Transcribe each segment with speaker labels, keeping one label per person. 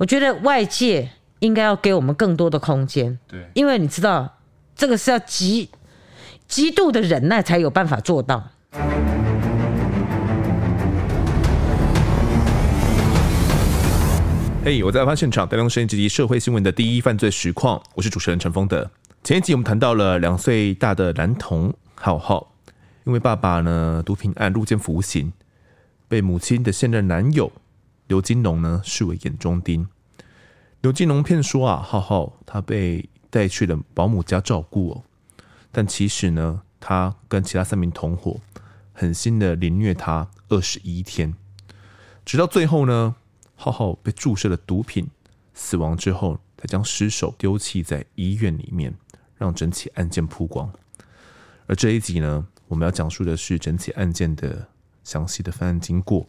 Speaker 1: 我觉得外界应该要给我们更多的空间。
Speaker 2: 对，
Speaker 1: 因为你知道，这个是要极极度的忍耐才有办法做到。
Speaker 2: 嘿，hey, 我在案发现场带来声音及社会新闻的第一犯罪实况，我是主持人陈峰德。前一集我们谈到了两岁大的男童浩浩，因为爸爸呢毒品案入监服刑，被母亲的现任男友刘金龙呢视为眼中钉。刘金龙骗说啊，浩浩他被带去了保姆家照顾哦，但其实呢，他跟其他三名同伙狠心的凌虐他二十一天，直到最后呢。浩浩被注射了毒品，死亡之后，才将尸首丢弃在医院里面，让整起案件曝光。而这一集呢，我们要讲述的是整起案件的详细的犯案经过，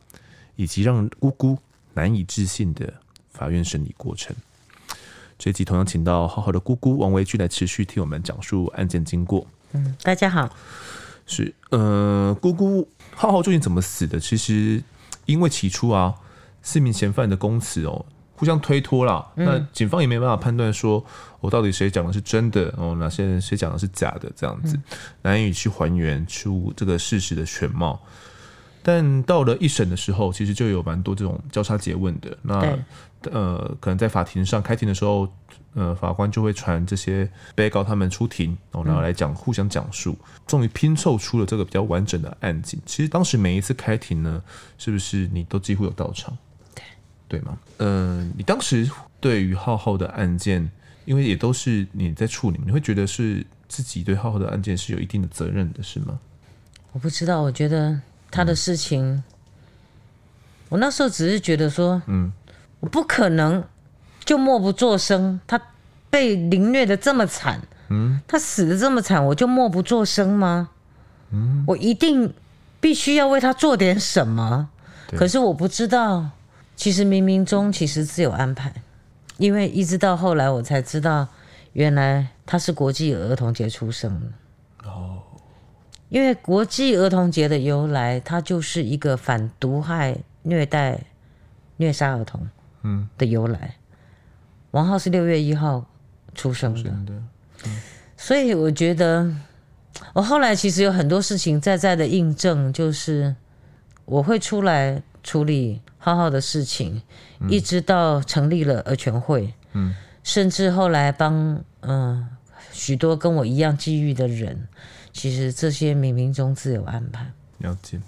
Speaker 2: 以及让姑姑难以置信的法院审理过程。这一集同样请到浩浩的姑姑王维君来持续替我们讲述案件经过。
Speaker 1: 嗯，大家好，
Speaker 2: 是呃，姑姑浩浩究竟怎么死的？其实因为起初啊。四名嫌犯的供词哦，互相推脱啦。嗯、那警方也没办法判断说，我到底谁讲的是真的哦，哪些人谁讲的是假的，这样子、嗯、难以去还原出这个事实的全貌。但到了一审的时候，其实就有蛮多这种交叉诘问的。那呃，可能在法庭上开庭的时候，呃，法官就会传这些被告他们出庭，然后来讲、嗯、互相讲述，终于拼凑出了这个比较完整的案件。其实当时每一次开庭呢，是不是你都几乎有到场？对吗？嗯、呃，你当时对于浩浩的案件，因为也都是你在处理，你会觉得是自己对浩浩的案件是有一定的责任的，是吗？
Speaker 1: 我不知道，我觉得他的事情，嗯、我那时候只是觉得说，嗯，我不可能就默不作声。他被凌虐的这么惨，嗯，他死的这么惨，我就默不作声吗？嗯，我一定必须要为他做点什么。可是我不知道。其实冥冥中其实自有安排，因为一直到后来我才知道，原来他是国际儿童节出生的。哦，因为国际儿童节的由来，它就是一个反毒害、虐待、虐杀儿童嗯的由来。嗯、王浩是六月一号出生的，的嗯、所以我觉得我后来其实有很多事情在在的印证，就是我会出来处理。浩浩的事情，一直到成立了儿权会，嗯，甚至后来帮嗯许多跟我一样际遇的人，其实这些冥冥中自有安排。
Speaker 2: 了解。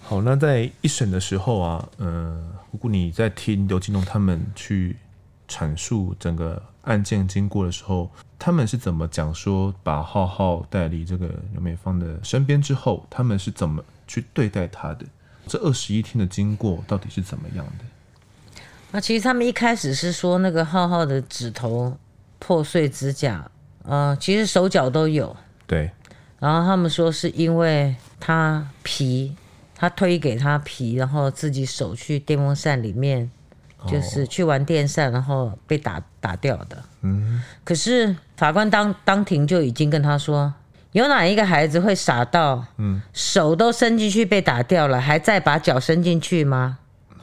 Speaker 2: 好，那在一审的时候啊，呃，如果你在听刘金龙他们去阐述整个案件经过的时候，他们是怎么讲说把浩浩带离这个刘美芳的身边之后，他们是怎么去对待他的？这二十一天的经过到底是怎么样的？
Speaker 1: 那其实他们一开始是说那个浩浩的指头破碎，指甲，呃，其实手脚都有。
Speaker 2: 对。
Speaker 1: 然后他们说是因为他皮，他推给他皮，然后自己手去电风扇里面，就是去玩电扇，然后被打打掉的。嗯。可是法官当当庭就已经跟他说。有哪一个孩子会傻到，嗯，手都伸进去被打掉了，还再把脚伸进去吗？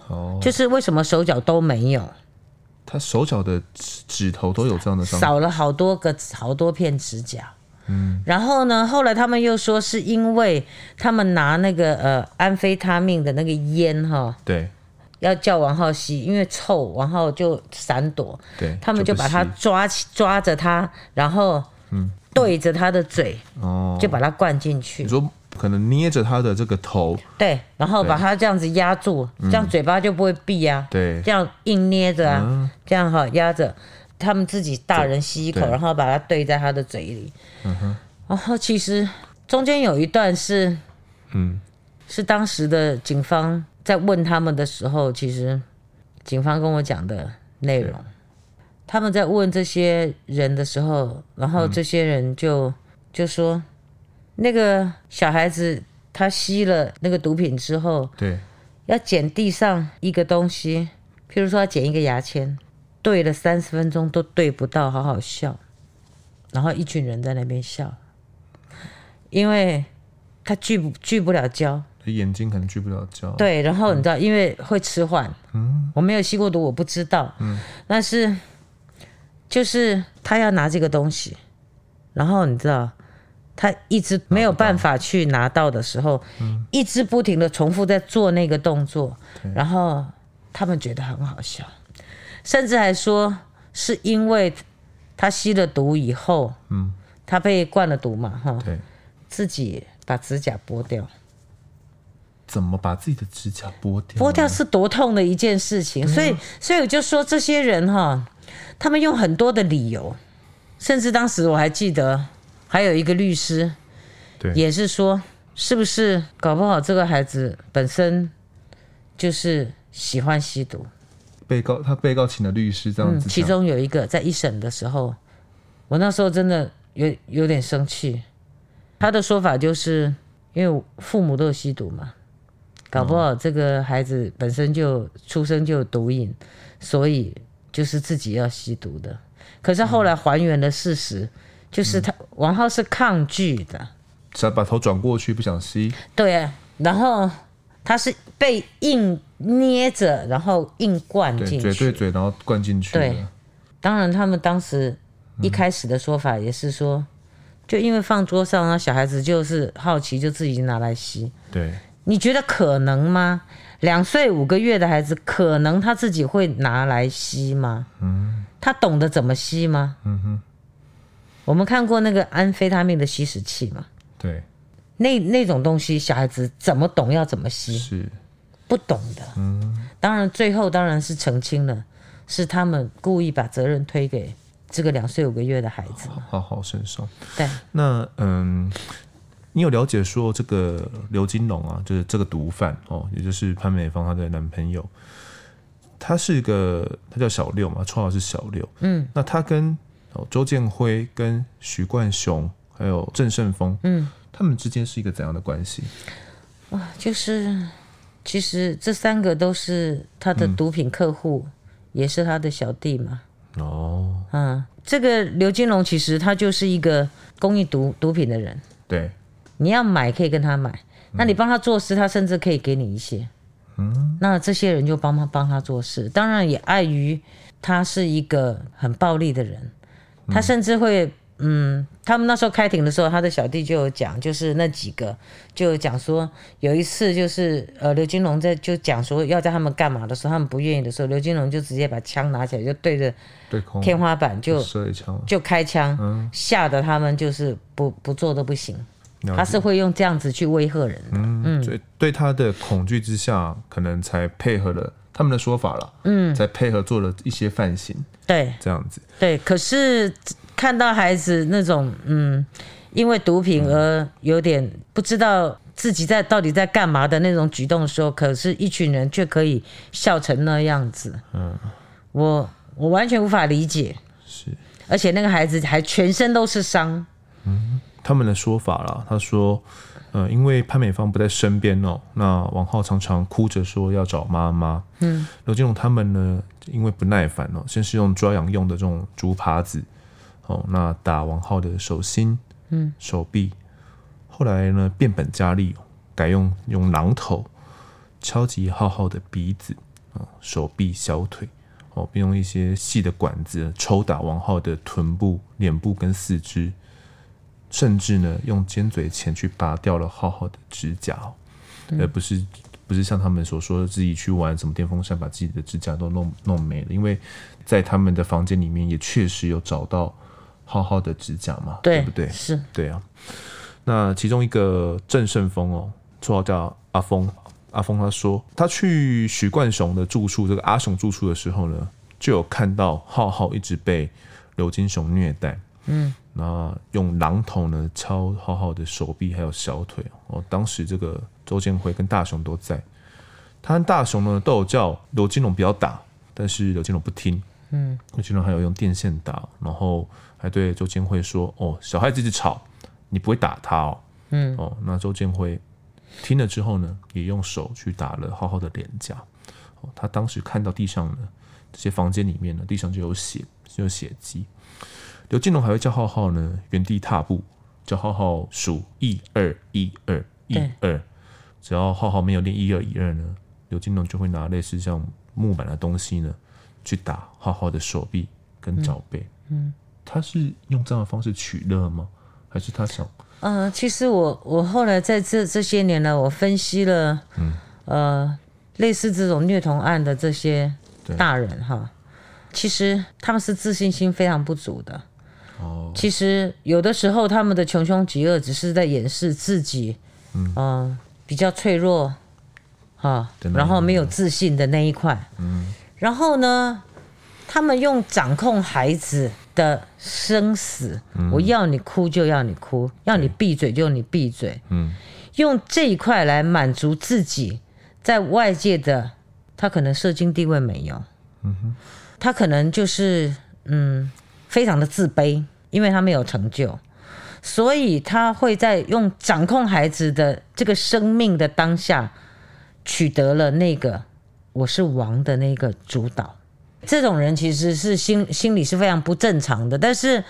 Speaker 1: 哦，就是为什么手脚都没有？
Speaker 2: 他手脚的指头都有这样的伤，
Speaker 1: 少了好多个好多片指甲。嗯，然后呢，后来他们又说是因为他们拿那个呃安非他命的那个烟哈，
Speaker 2: 对，
Speaker 1: 要叫王浩吸，因为臭，王浩就闪躲，对，他们就把他抓起抓着他，然后嗯。对着他的嘴，哦，就把他灌进去。
Speaker 2: 你说可能捏着他的这个头，
Speaker 1: 对，然后把他这样子压住，这样嘴巴就不会闭啊。对，这样硬捏着啊，嗯、这样哈压着，他们自己大人吸一口，然后把它兑在他的嘴里。嗯哼。然后其实中间有一段是，嗯，是当时的警方在问他们的时候，其实警方跟我讲的内容。他们在问这些人的时候，然后这些人就、嗯、就说，那个小孩子他吸了那个毒品之后，对，要捡地上一个东西，譬如说要捡一个牙签，对了三十分钟都对不到，好好笑，然后一群人在那边笑，因为他聚不聚不了焦，
Speaker 2: 眼睛可能聚不了焦。
Speaker 1: 对，然后你知道，嗯、因为会迟缓。嗯，我没有吸过毒，我不知道。嗯，但是就是他要拿这个东西，然后你知道，他一直没有办法去拿到的时候，嗯，一直不停的重复在做那个动作，然后他们觉得很好笑，甚至还说是因为他吸了毒以后，嗯，他被灌了毒嘛，哈，对，自己把指甲剥掉。
Speaker 2: 怎么把自己的指甲剥掉？
Speaker 1: 剥掉是多痛的一件事情，所以，所以我就说这些人哈，他们用很多的理由，甚至当时我还记得还有一个律师，对，也是说，是不是搞不好这个孩子本身就是喜欢吸毒？
Speaker 2: 被告他被告请的律师这样子，
Speaker 1: 其中有一个在一审的时候，我那时候真的有有点生气，他的说法就是因为父母都有吸毒嘛。搞不好这个孩子本身就出生就有毒瘾，所以就是自己要吸毒的。可是后来还原了事实，就是他王浩是抗拒的，
Speaker 2: 想把头转过去不想吸。
Speaker 1: 对啊，然后他是被硬捏着，然后硬灌进去，
Speaker 2: 嘴对嘴，然后灌进去。
Speaker 1: 对，当然他们当时一开始的说法也是说，就因为放桌上，那小孩子就是好奇，就自己拿来吸。
Speaker 2: 对。
Speaker 1: 你觉得可能吗？两岁五个月的孩子，可能他自己会拿来吸吗？嗯，他懂得怎么吸吗？嗯哼，我们看过那个安非他命的吸食器嘛？
Speaker 2: 对，
Speaker 1: 那那种东西，小孩子怎么懂要怎么吸？
Speaker 2: 是
Speaker 1: 不懂的。嗯，当然最后当然是澄清了，是他们故意把责任推给这个两岁五个月的孩子，
Speaker 2: 好好身上。
Speaker 1: 对，
Speaker 2: 那嗯。你有了解说这个刘金龙啊，就是这个毒贩哦，也就是潘美芳她的男朋友，他是一个，他叫小六嘛，绰号是小六。嗯，那他跟哦周建辉、跟徐冠雄还有郑胜峰，嗯，他们之间是一个怎样的关系？
Speaker 1: 哇，就是其实这三个都是他的毒品客户，嗯、也是他的小弟嘛。哦，嗯，这个刘金龙其实他就是一个供应毒毒品的人。
Speaker 2: 对。
Speaker 1: 你要买可以跟他买，那你帮他做事，他甚至可以给你一些。嗯，那这些人就帮他帮他做事，当然也碍于他是一个很暴力的人，他甚至会，嗯，他们那时候开庭的时候，他的小弟就有讲，就是那几个就有讲说，有一次就是呃刘金龙在就讲说要在他们干嘛的时候，他们不愿意的时候，刘金龙就直接把枪拿起来就对着天花板就射一枪，就开枪，吓得他们就是不不做都不行。他是会用这样子去威吓人的，嗯，
Speaker 2: 所以对他的恐惧之下，可能才配合了他们的说法了，嗯，才配合做了一些犯行，
Speaker 1: 对，
Speaker 2: 这样子，
Speaker 1: 对。可是看到孩子那种，嗯，因为毒品而有点不知道自己在到底在干嘛的那种举动的时候，可是一群人却可以笑成那样子，嗯，我我完全无法理解，是，而且那个孩子还全身都是伤，
Speaker 2: 嗯。他们的说法啦，他说，呃，因为潘美芳不在身边哦，那王浩常常哭着说要找妈妈。嗯，刘金龙他们呢，因为不耐烦哦，先是用抓痒用的这种竹耙子，哦，那打王浩的手心、嗯，手臂，后来呢变本加厉，改用用榔头敲击浩浩的鼻子、哦、手臂、小腿，哦，并用一些细的管子抽打王浩的臀部、脸部跟四肢。甚至呢，用尖嘴钳去拔掉了浩浩的指甲，而不是不是像他们所说的自己去玩什么电风扇，把自己的指甲都弄弄没了。因为在他们的房间里面也确实有找到浩浩的指甲嘛，对，对不对？
Speaker 1: 是，
Speaker 2: 对啊。那其中一个郑胜峰哦，绰号叫阿峰，阿峰他说他去许冠雄的住处，这个阿雄住处的时候呢，就有看到浩浩一直被刘金雄虐待，嗯。那用榔头呢敲浩浩的手臂还有小腿哦，当时这个周建辉跟大雄都在，他和大雄呢都有叫刘金龙不要打，但是刘金龙不听，嗯，刘金龙还有用电线打，然后还对周建辉说：“哦，小孩子一直吵，你不会打他哦。”嗯，哦，那周建辉听了之后呢，也用手去打了浩浩的脸颊，哦，他当时看到地上呢这些房间里面呢，地上就有血，就有血迹。刘金龙还会叫浩浩呢，原地踏步，叫浩浩数一二一二一二，只要浩浩没有练一二一二呢，刘金龙就会拿类似像木板的东西呢，去打浩浩的手臂跟脚背。嗯，嗯，他是用这样的方式取乐吗？还是他想？
Speaker 1: 呃，其实我我后来在这这些年呢，我分析了，嗯，呃，类似这种虐童案的这些大人哈，其实他们是自信心非常不足的。哦，其实有的时候他们的穷凶极恶只是在掩饰自己，嗯、呃，比较脆弱，哈，然后没有自信的那一块，嗯，然后呢，他们用掌控孩子的生死，嗯、我要你哭就要你哭，要你闭嘴就你闭嘴，嗯，用这一块来满足自己在外界的，他可能社经地位没有，嗯哼，他可能就是嗯。非常的自卑，因为他没有成就，所以他会在用掌控孩子的这个生命的当下，取得了那个我是王的那个主导。这种人其实是心心理是非常不正常的，但是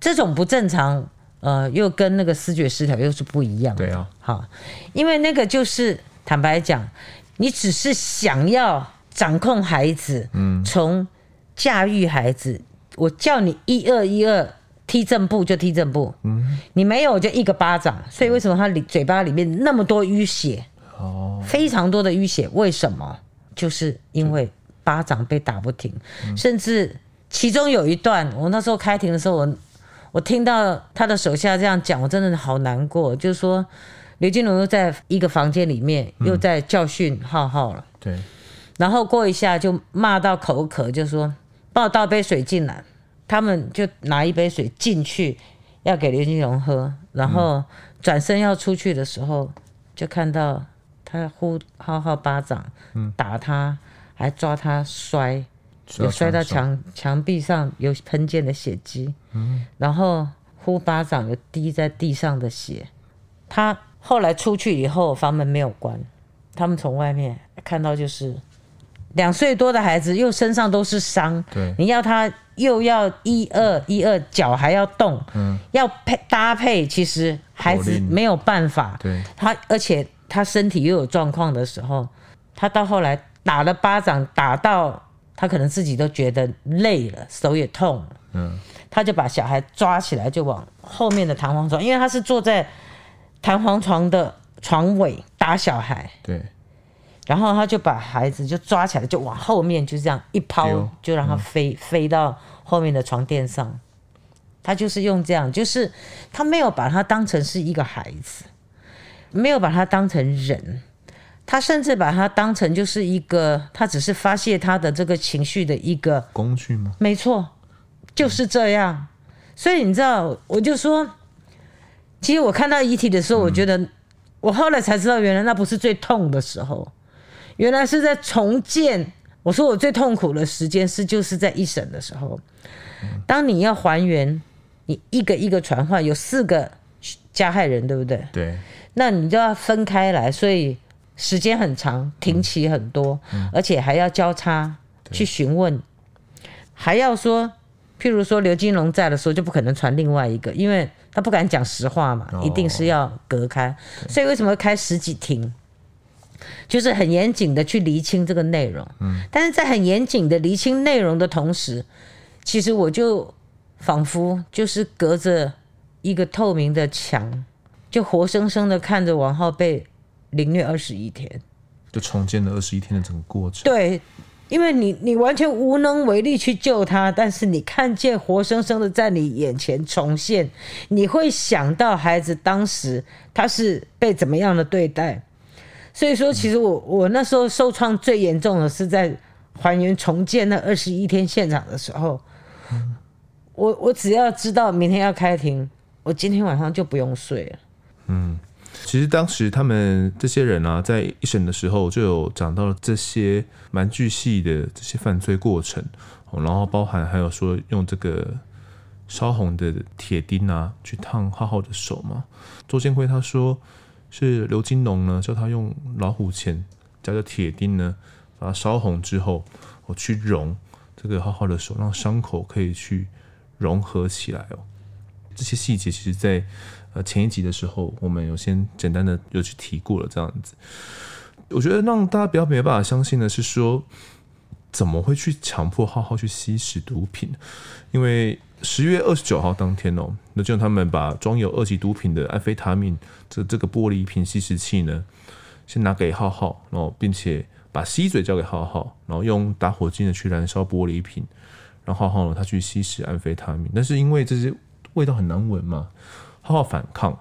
Speaker 1: 这种不正常，呃，又跟那个思觉失调又是不一样的。对啊，好，因为那个就是坦白讲，你只是想要掌控孩子，嗯，从驾驭孩子。我叫你一二一二踢正步就踢正步，嗯，你没有就一个巴掌，所以为什么他里嘴巴里面那么多淤血？哦，非常多的淤血，为什么？就是因为巴掌被打不停，甚至其中有一段，我那时候开庭的时候，我我听到他的手下这样讲，我真的好难过，就是说刘金龙又在一个房间里面又在教训浩浩了，对，然后过一下就骂到口渴，就说。帮我倒杯水进来，他们就拿一杯水进去，要给刘金龙喝，然后转身要出去的时候，就看到他呼浩浩巴掌，打他，还抓他摔，有摔到墙墙壁上有喷溅的血迹，然后呼巴掌有滴在地上的血。他后来出去以后，房门没有关，他们从外面看到就是。两岁多的孩子又身上都是伤，对，你要他又要一二一二脚还要动，嗯，要配搭配，其实孩子没有办法，对，他而且他身体又有状况的时候，他到后来打了巴掌，打到他可能自己都觉得累了，手也痛了，嗯，他就把小孩抓起来就往后面的弹簧床，因为他是坐在弹簧床的床尾打小孩，对。然后他就把孩子就抓起来，就往后面就这样一抛，就让他飞飞到后面的床垫上。他就是用这样，就是他没有把他当成是一个孩子，没有把他当成人，他甚至把他当成就是一个，他只是发泄他的这个情绪的一个
Speaker 2: 工具吗？
Speaker 1: 没错，就是这样。所以你知道，我就说，其实我看到遗体的时候，我觉得我后来才知道，原来那不是最痛的时候。原来是在重建。我说我最痛苦的时间是就是在一审的时候，当你要还原，你一个一个传唤，有四个加害人，对不对？对。那你就要分开来，所以时间很长，停期很多，而且还要交叉去询问，还要说，譬如说刘金龙在的时候就不可能传另外一个，因为他不敢讲实话嘛，一定是要隔开。所以为什么开十几庭？就是很严谨的去厘清这个内容，嗯，但是在很严谨的厘清内容的同时，其实我就仿佛就是隔着一个透明的墙，就活生生的看着王浩被凌虐二十一天，
Speaker 2: 就重建了二十一天的整个过程。
Speaker 1: 对，因为你你完全无能为力去救他，但是你看见活生生的在你眼前重现，你会想到孩子当时他是被怎么样的对待。所以说，其实我我那时候受创最严重的是在还原重建那二十一天现场的时候，我我只要知道明天要开庭，我今天晚上就不用睡了。
Speaker 2: 嗯，其实当时他们这些人啊，在一审的时候就有讲到了这些蛮巨细的这些犯罪过程，然后包含还有说用这个烧红的铁钉啊去烫浩浩的手嘛。周建辉他说。是刘金龙呢，叫他用老虎钳夹着铁钉呢，把它烧红之后，我去融这个浩浩的手，让伤口可以去融合起来哦。这些细节其实在呃前一集的时候，我们有先简单的有去提过了。这样子，我觉得让大家比较没办法相信的是说，怎么会去强迫浩浩去吸食毒品？因为十月二十九号当天哦，那就他们把装有二级毒品的安非他命这这个玻璃瓶吸食器呢，先拿给浩浩，然后并且把吸嘴交给浩浩，然后用打火机呢去燃烧玻璃瓶，然后浩浩呢他去吸食安非他命，但是因为这些味道很难闻嘛，浩浩反抗，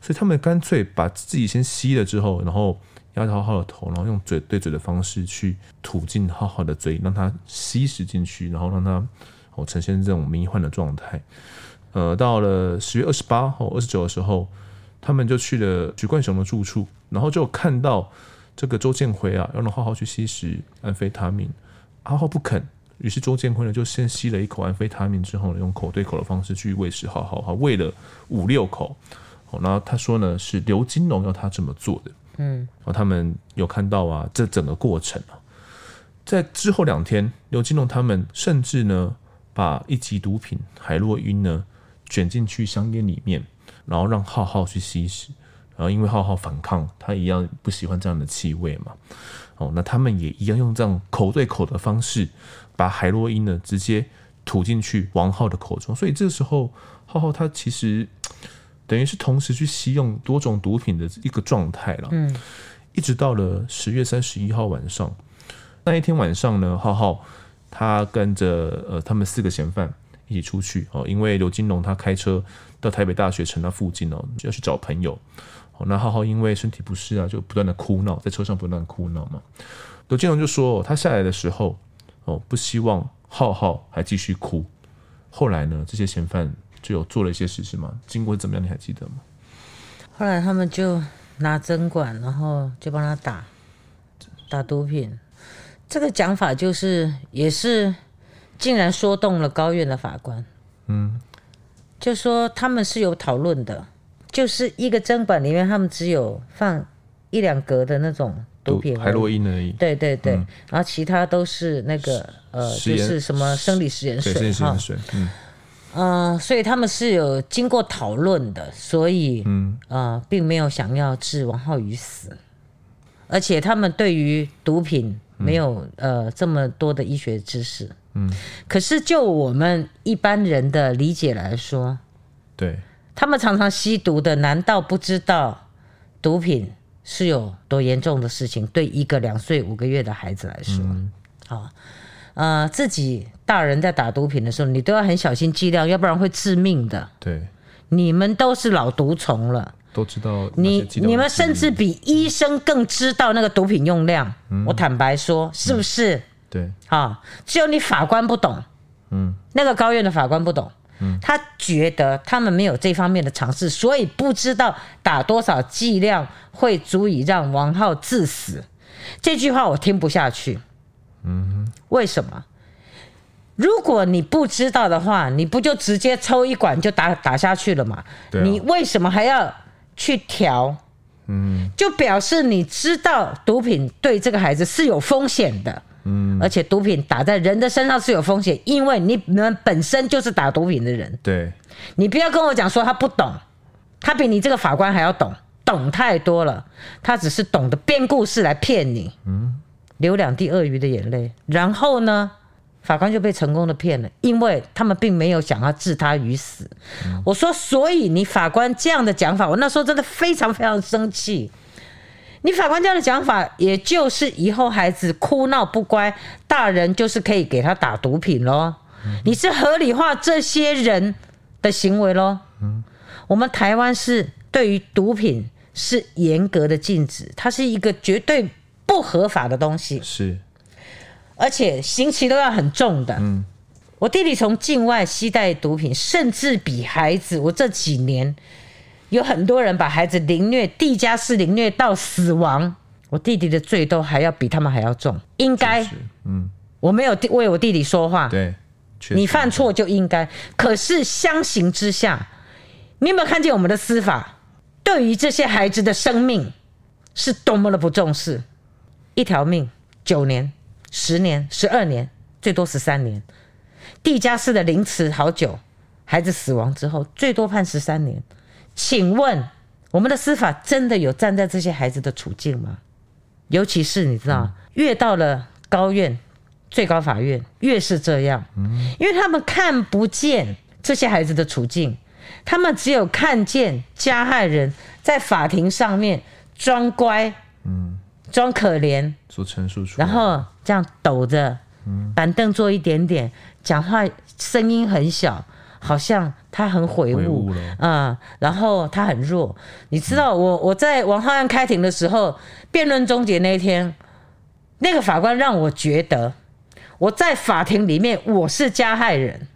Speaker 2: 所以他们干脆把自己先吸了之后，然后压着浩浩的头，然后用嘴对嘴的方式去吐进浩浩的嘴，让他吸食进去，然后让他。哦，呈现这种迷幻的状态。呃，到了十月二十八号、二十九的时候，他们就去了许冠雄的住处，然后就看到这个周建辉啊，要让浩浩去吸食安非他命，浩浩不肯。于是周建坤呢，就先吸了一口安非他命，之后呢，用口对口的方式去喂食浩浩，哈，喂了五六口。哦，然后他说呢，是刘金龙要他这么做的。嗯，然后他们有看到啊，这整个过程啊，在之后两天，刘金龙他们甚至呢。把一级毒品海洛因呢卷进去香烟里面，然后让浩浩去吸食，然后因为浩浩反抗，他一样不喜欢这样的气味嘛。哦，那他们也一样用这样口对口的方式，把海洛因呢直接吐进去王浩的口中。所以这个时候，浩浩他其实等于是同时去吸用多种毒品的一个状态了。嗯，一直到了十月三十一号晚上，那一天晚上呢，浩浩。他跟着呃，他们四个嫌犯一起出去哦，因为刘金龙他开车到台北大学城那附近哦，就要去找朋友。哦，那浩浩因为身体不适啊，就不断的哭闹，在车上不断哭闹嘛。刘建龙就说，他下来的时候哦，不希望浩浩还继续哭。后来呢，这些嫌犯就有做了一些事情嘛，经过怎么样，你还记得吗？
Speaker 1: 后来他们就拿针管，然后就帮他打打毒品。这个讲法就是，也是竟然说动了高院的法官，嗯，就说他们是有讨论的，就是一个针管里面他们只有放一两格的那种毒品，
Speaker 2: 海洛因而已，
Speaker 1: 对对对，嗯、然后其他都是那个呃，就是什么生理食盐水哈，嗯，呃，所以他们是有经过讨论的，所以嗯。呃，并没有想要置王浩宇死，而且他们对于毒品。没有呃这么多的医学知识，嗯，可是就我们一般人的理解来说，
Speaker 2: 对，
Speaker 1: 他们常常吸毒的，难道不知道毒品是有多严重的事情？对一个两岁五个月的孩子来说，嗯，好，呃，自己大人在打毒品的时候，你都要很小心剂量，要不然会致命的。
Speaker 2: 对，
Speaker 1: 你们都是老毒虫了。
Speaker 2: 都知道
Speaker 1: 你你们甚至比医生更知道那个毒品用量。嗯、我坦白说，是不是？嗯、
Speaker 2: 对，
Speaker 1: 啊，只有你法官不懂。嗯，那个高院的法官不懂。嗯，他觉得他们没有这方面的尝试，所以不知道打多少剂量会足以让王浩致死。这句话我听不下去。嗯哼，为什么？如果你不知道的话，你不就直接抽一管就打打下去了吗？你为什么还要？去调，嗯，就表示你知道毒品对这个孩子是有风险的，嗯，而且毒品打在人的身上是有风险，因为你们本身就是打毒品的人，
Speaker 2: 对，
Speaker 1: 你不要跟我讲说他不懂，他比你这个法官还要懂，懂太多了，他只是懂得编故事来骗你，嗯，流两滴鳄鱼的眼泪，然后呢？法官就被成功的骗了，因为他们并没有想要置他于死。嗯、我说，所以你法官这样的讲法，我那时候真的非常非常生气。你法官这样的讲法，也就是以后孩子哭闹不乖，大人就是可以给他打毒品喽。嗯、你是合理化这些人的行为喽。嗯、我们台湾是对于毒品是严格的禁止，它是一个绝对不合法的东西。
Speaker 2: 是。
Speaker 1: 而且刑期都要很重的。嗯，我弟弟从境外携带毒品，甚至比孩子，我这几年有很多人把孩子凌虐，地下室凌虐到死亡，我弟弟的罪都还要比他们还要重。应该，嗯，我没有为我弟弟说话。
Speaker 2: 对，
Speaker 1: 你犯错就应该。可是相形之下，你有没有看见我们的司法对于这些孩子的生命是多么的不重视？一条命，九年。十年、十二年，最多十三年。地下室的凌迟好久，孩子死亡之后，最多判十三年。请问我们的司法真的有站在这些孩子的处境吗？尤其是你知道，越到了高院、最高法院，越是这样，因为他们看不见这些孩子的处境，他们只有看见加害人在法庭上面装乖，嗯，装可怜，
Speaker 2: 做陈述
Speaker 1: 然后这样抖着，板凳坐一点点，讲话声音很小。好像他很悔悟啊、嗯，然后他很弱。你知道我我在王浩案开庭的时候，辩论终结那一天，那个法官让我觉得我在法庭里面我是加害人，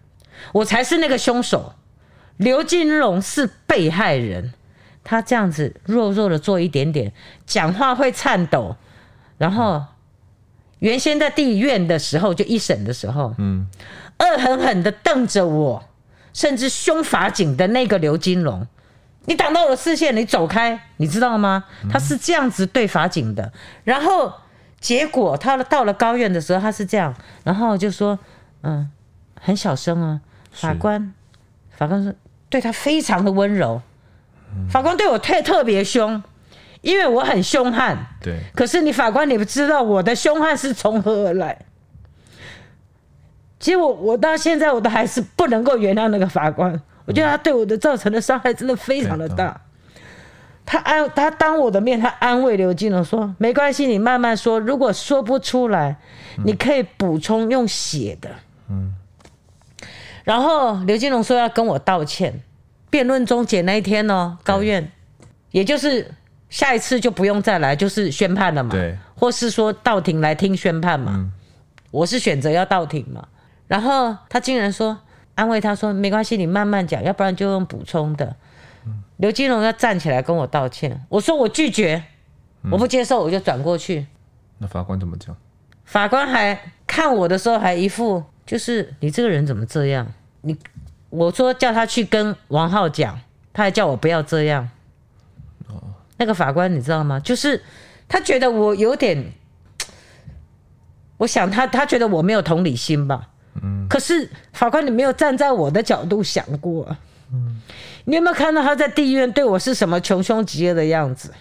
Speaker 1: 我才是那个凶手，刘金龙是被害人。他这样子弱弱的做一点点，讲话会颤抖，然后原先在地院的时候就一审的时候，嗯，恶狠狠的瞪着我。甚至凶法警的那个刘金龙，你挡到我的视线，你走开，你知道吗？他是这样子对法警的。然后结果他到了高院的时候，他是这样，然后就说：“嗯，很小声啊。”法官，法官说对他非常的温柔。法官对我特特别凶，因为我很凶悍。
Speaker 2: 对。
Speaker 1: 可是你法官，你不知道我的凶悍是从何而来。其实我我到现在我都还是不能够原谅那个法官，我觉得他对我的造成的伤害真的非常的大。他安他当我的面，他安慰刘金龙说：“没关系，你慢慢说，如果说不出来，你可以补充用写的。”嗯。然后刘金龙说要跟我道歉。辩论终结那一天呢，高院，也就是下一次就不用再来，就是宣判了嘛。对。或是说到庭来听宣判嘛。我是选择要到庭嘛。然后他竟然说安慰他说没关系，你慢慢讲，要不然就用补充的。刘金龙要站起来跟我道歉，我说我拒绝，我不接受，我就转过去。
Speaker 2: 那法官怎么讲？
Speaker 1: 法官还看我的时候还一副就是你这个人怎么这样？你我说叫他去跟王浩讲，他还叫我不要这样。哦那个法官你知道吗？就是他觉得我有点，我想他他觉得我没有同理心吧。可是法官，你没有站在我的角度想过。你有没有看到他在地院对我是什么穷凶极恶的样子？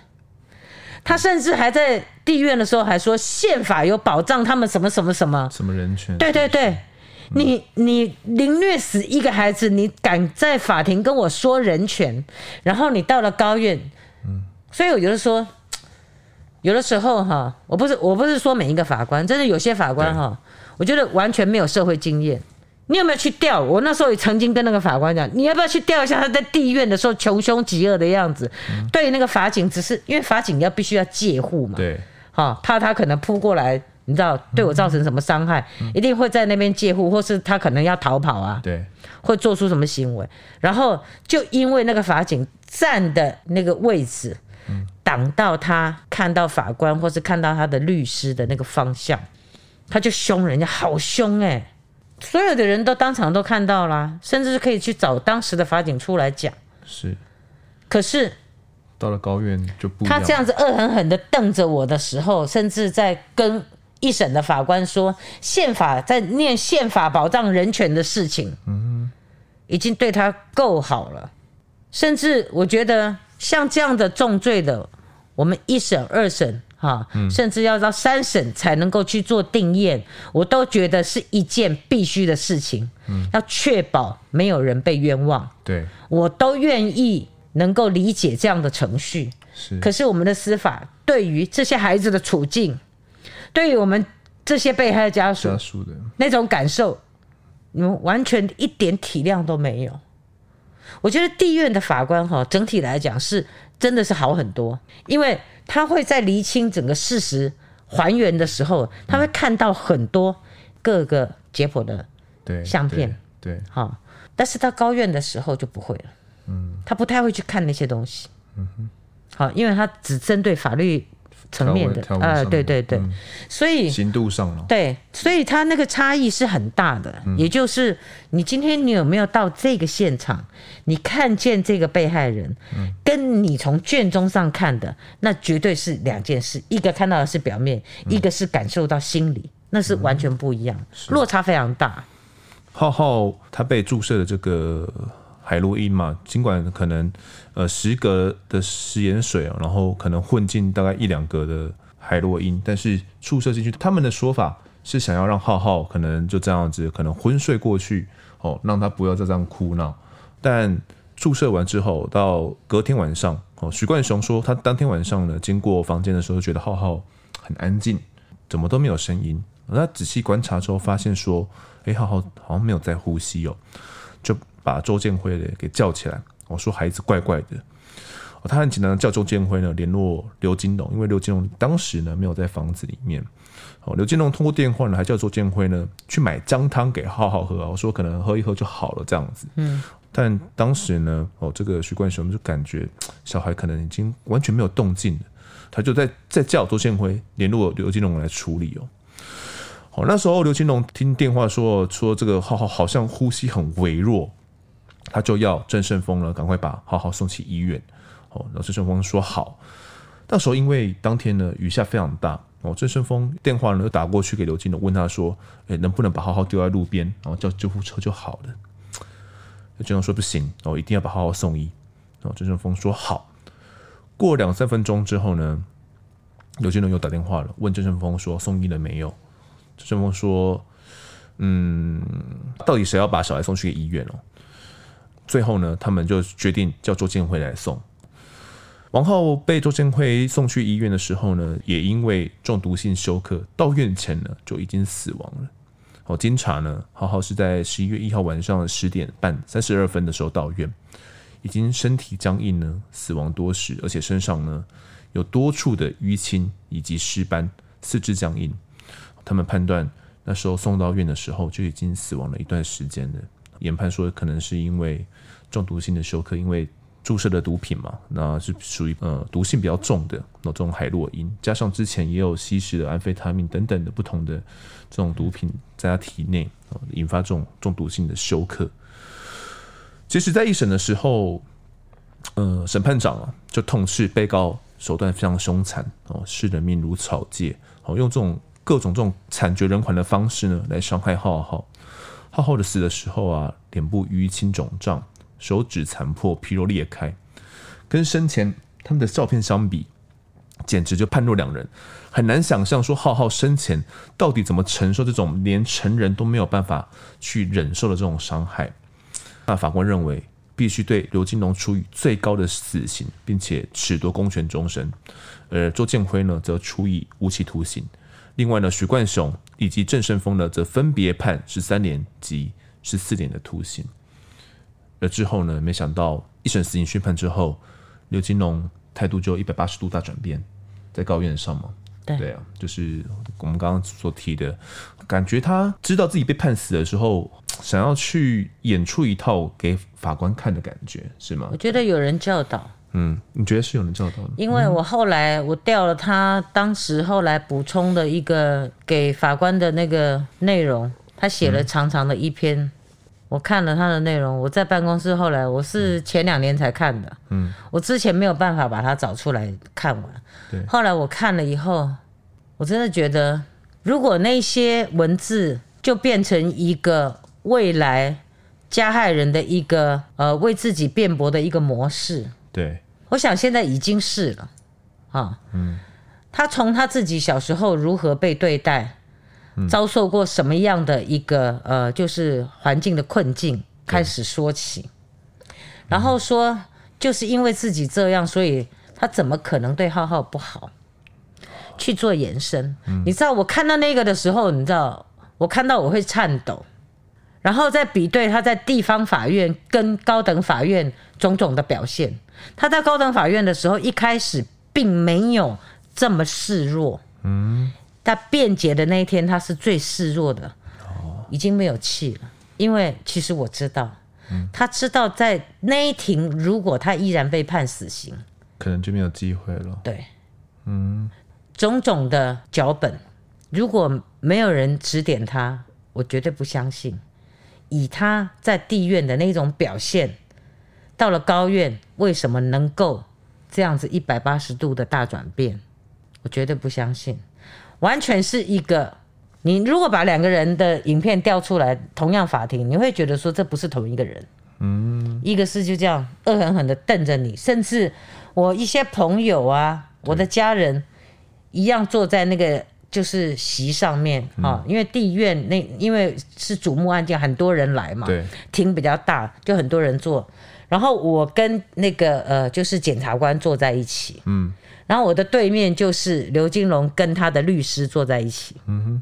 Speaker 1: 他甚至还在地院的时候还说宪法有保障他们什么什么什么
Speaker 2: 什么人权？
Speaker 1: 对对对，你你凌虐死一个孩子，你敢在法庭跟我说人权？然后你到了高院，所以我觉得说，有的时候哈，我不是我不是说每一个法官，真的有些法官哈。我觉得完全没有社会经验。你有没有去调？我那时候也曾经跟那个法官讲，你要不要去调一下他在地院的时候穷凶极恶的样子？嗯、对那个法警，只是因为法警要必须要戒护嘛，对，哈，怕他可能扑过来，你知道对我造成什么伤害，嗯、一定会在那边戒护，或是他可能要逃跑啊，对，会做出什么行为。然后就因为那个法警站的那个位置，挡到他看到法官或是看到他的律师的那个方向。他就凶人家，好凶哎、欸！所有的人都当场都看到了，甚至是可以去找当时的法警出来讲。是，可是
Speaker 2: 到了高院就不。
Speaker 1: 他这样子恶狠狠的瞪着我的时候，甚至在跟一审的法官说，宪法在念宪法保障人权的事情，嗯，已经对他够好了。甚至我觉得像这样的重罪的，我们一审、二审。啊，甚至要到三审才能够去做定验，我都觉得是一件必须的事情。嗯，要确保没有人被冤枉。对，我都愿意能够理解这样的程序。是，可是我们的司法对于这些孩子的处境，对于我们这些被害家属家属的那种感受，你们完全一点体谅都没有。我觉得地院的法官哈，整体来讲是真的是好很多，因为。他会在厘清整个事实还原的时候，他会看到很多各个解剖的相片，对，好，但是到高院的时候就不会了，嗯，他不太会去看那些东西，嗯哼，好，因为他只针对法律。层面的啊，对对对，嗯、所以
Speaker 2: 刑度上了，
Speaker 1: 对，所以他那个差异是很大的。嗯、也就是你今天你有没有到这个现场，你看见这个被害人，嗯、跟你从卷宗上看的，那绝对是两件事。一个看到的是表面，嗯、一个是感受到心里，那是完全不一样，嗯、落差非常大。
Speaker 2: 浩浩他被注射的这个海洛因嘛，尽管可能呃十格的食盐水啊，然后可能混进大概一两格的海洛因，但是注射进去，他们的说法是想要让浩浩可能就这样子，可能昏睡过去哦，让他不要再这样哭闹。但注射完之后，到隔天晚上哦，许冠雄说他当天晚上呢，经过房间的时候，觉得浩浩很安静，怎么都没有声音。他仔细观察之后，发现说，哎，浩浩好像没有在呼吸哦，就把周建辉给叫起来。我说孩子怪怪的。他很紧张叫周建辉呢联络刘金龙，因为刘金龙当时呢没有在房子里面。哦，刘金龙通过电话呢，还叫周建辉呢去买姜汤给浩浩喝。我说可能喝一喝就好了这样子。嗯。但当时呢，哦，这个徐冠雄就感觉小孩可能已经完全没有动静了，他就在在叫周建辉联络刘金龙来处理哦。哦，那时候刘金龙听电话说说这个浩浩好像呼吸很微弱，他就要郑胜峰呢赶快把浩浩送去医院。哦，然后郑胜峰说好。那时候因为当天呢雨下非常大，哦，郑胜峰电话呢又打过去给刘金龙，问他说，哎，能不能把浩浩丢在路边，然后叫救护车就好了。刘金龙说不行，哦，一定要把浩浩送医。然后郑胜峰说好。过两三分钟之后呢，刘金龙又打电话了，问郑胜峰说送医了没有？郑胜峰说：“嗯，到底谁要把小孩送去医院哦？”最后呢，他们就决定叫周建辉来送。王浩被周建辉送去医院的时候呢，也因为中毒性休克，到院前呢就已经死亡了。哦，经查呢，浩浩是在十一月一号晚上十点半三十二分的时候到院，已经身体僵硬呢，死亡多时，而且身上呢有多处的淤青以及尸斑，四肢僵硬。他们判断那时候送到院的时候就已经死亡了一段时间了，研判说可能是因为中毒性的休克，因为注射的毒品嘛，那是属于呃毒性比较重的那种海洛因，加上之前也有吸食的安非他命等等的不同的这种毒品在他体内，引发这种中毒性的休克。其实，在一审的时候，呃，审判长啊就痛斥被告手段非常凶残哦，视人命如草芥哦，用这种。各种这种惨绝人寰的方式呢，来伤害浩浩。浩浩的死的时候啊，脸部淤青肿胀，手指残破，皮肉裂开，跟生前他们的照片相比，简直就判若两人。很难想象说浩浩生前到底怎么承受这种连成人都没有办法去忍受的这种伤害。那法官认为，必须对刘金龙处以最高的死刑，并且褫夺公权终身。而周建辉呢，则处以无期徒刑。另外呢，许冠雄以及郑胜峰呢，则分别判十三年及十四年的徒刑。而之后呢，没想到一审死刑宣判之后，刘金龙态度就一百八十度大转变，在高院上嘛，对，对啊，就是我们刚刚所提的，感觉他知道自己被判死的时候，想要去演出一套给法官看的感觉，是吗？
Speaker 1: 我觉得有人教导。
Speaker 2: 嗯，你觉得是有人教导的？
Speaker 1: 因为我后来我调了他当时后来补充的一个给法官的那个内容，他写了长长的一篇，嗯、我看了他的内容。我在办公室后来我是前两年才看的，嗯，我之前没有办法把它找出来看完。对，后来我看了以后，我真的觉得，如果那些文字就变成一个未来加害人的一个呃为自己辩驳的一个模式，
Speaker 2: 对。
Speaker 1: 我想现在已经是了，啊，嗯，他从他自己小时候如何被对待，嗯、遭受过什么样的一个呃，就是环境的困境开始说起，然后说就是因为自己这样，所以他怎么可能对浩浩不好？去做延伸，嗯、你知道我看到那个的时候，你知道我看到我会颤抖，然后再比对他在地方法院跟高等法院种种的表现。他在高等法院的时候，一开始并没有这么示弱。嗯，他辩解的那一天，他是最示弱的，已经没有气了。因为其实我知道，他知道在那一庭，如果他依然被判死刑，
Speaker 2: 可能就没有机会了。
Speaker 1: 对，嗯，种种的脚本，如果没有人指点他，我绝对不相信。以他在地院的那种表现。到了高院，为什么能够这样子一百八十度的大转变？我绝对不相信，完全是一个你如果把两个人的影片调出来，同样法庭，你会觉得说这不是同一个人。嗯，一个是就这样恶狠狠的瞪着你，甚至我一些朋友啊，我的家人一样坐在那个就是席上面啊，嗯、因为地院那因为是瞩目案件，很多人来嘛，
Speaker 2: 对，
Speaker 1: 庭比较大，就很多人坐。然后我跟那个呃，就是检察官坐在一起，嗯，然后我的对面就是刘金龙跟他的律师坐在一起，嗯哼。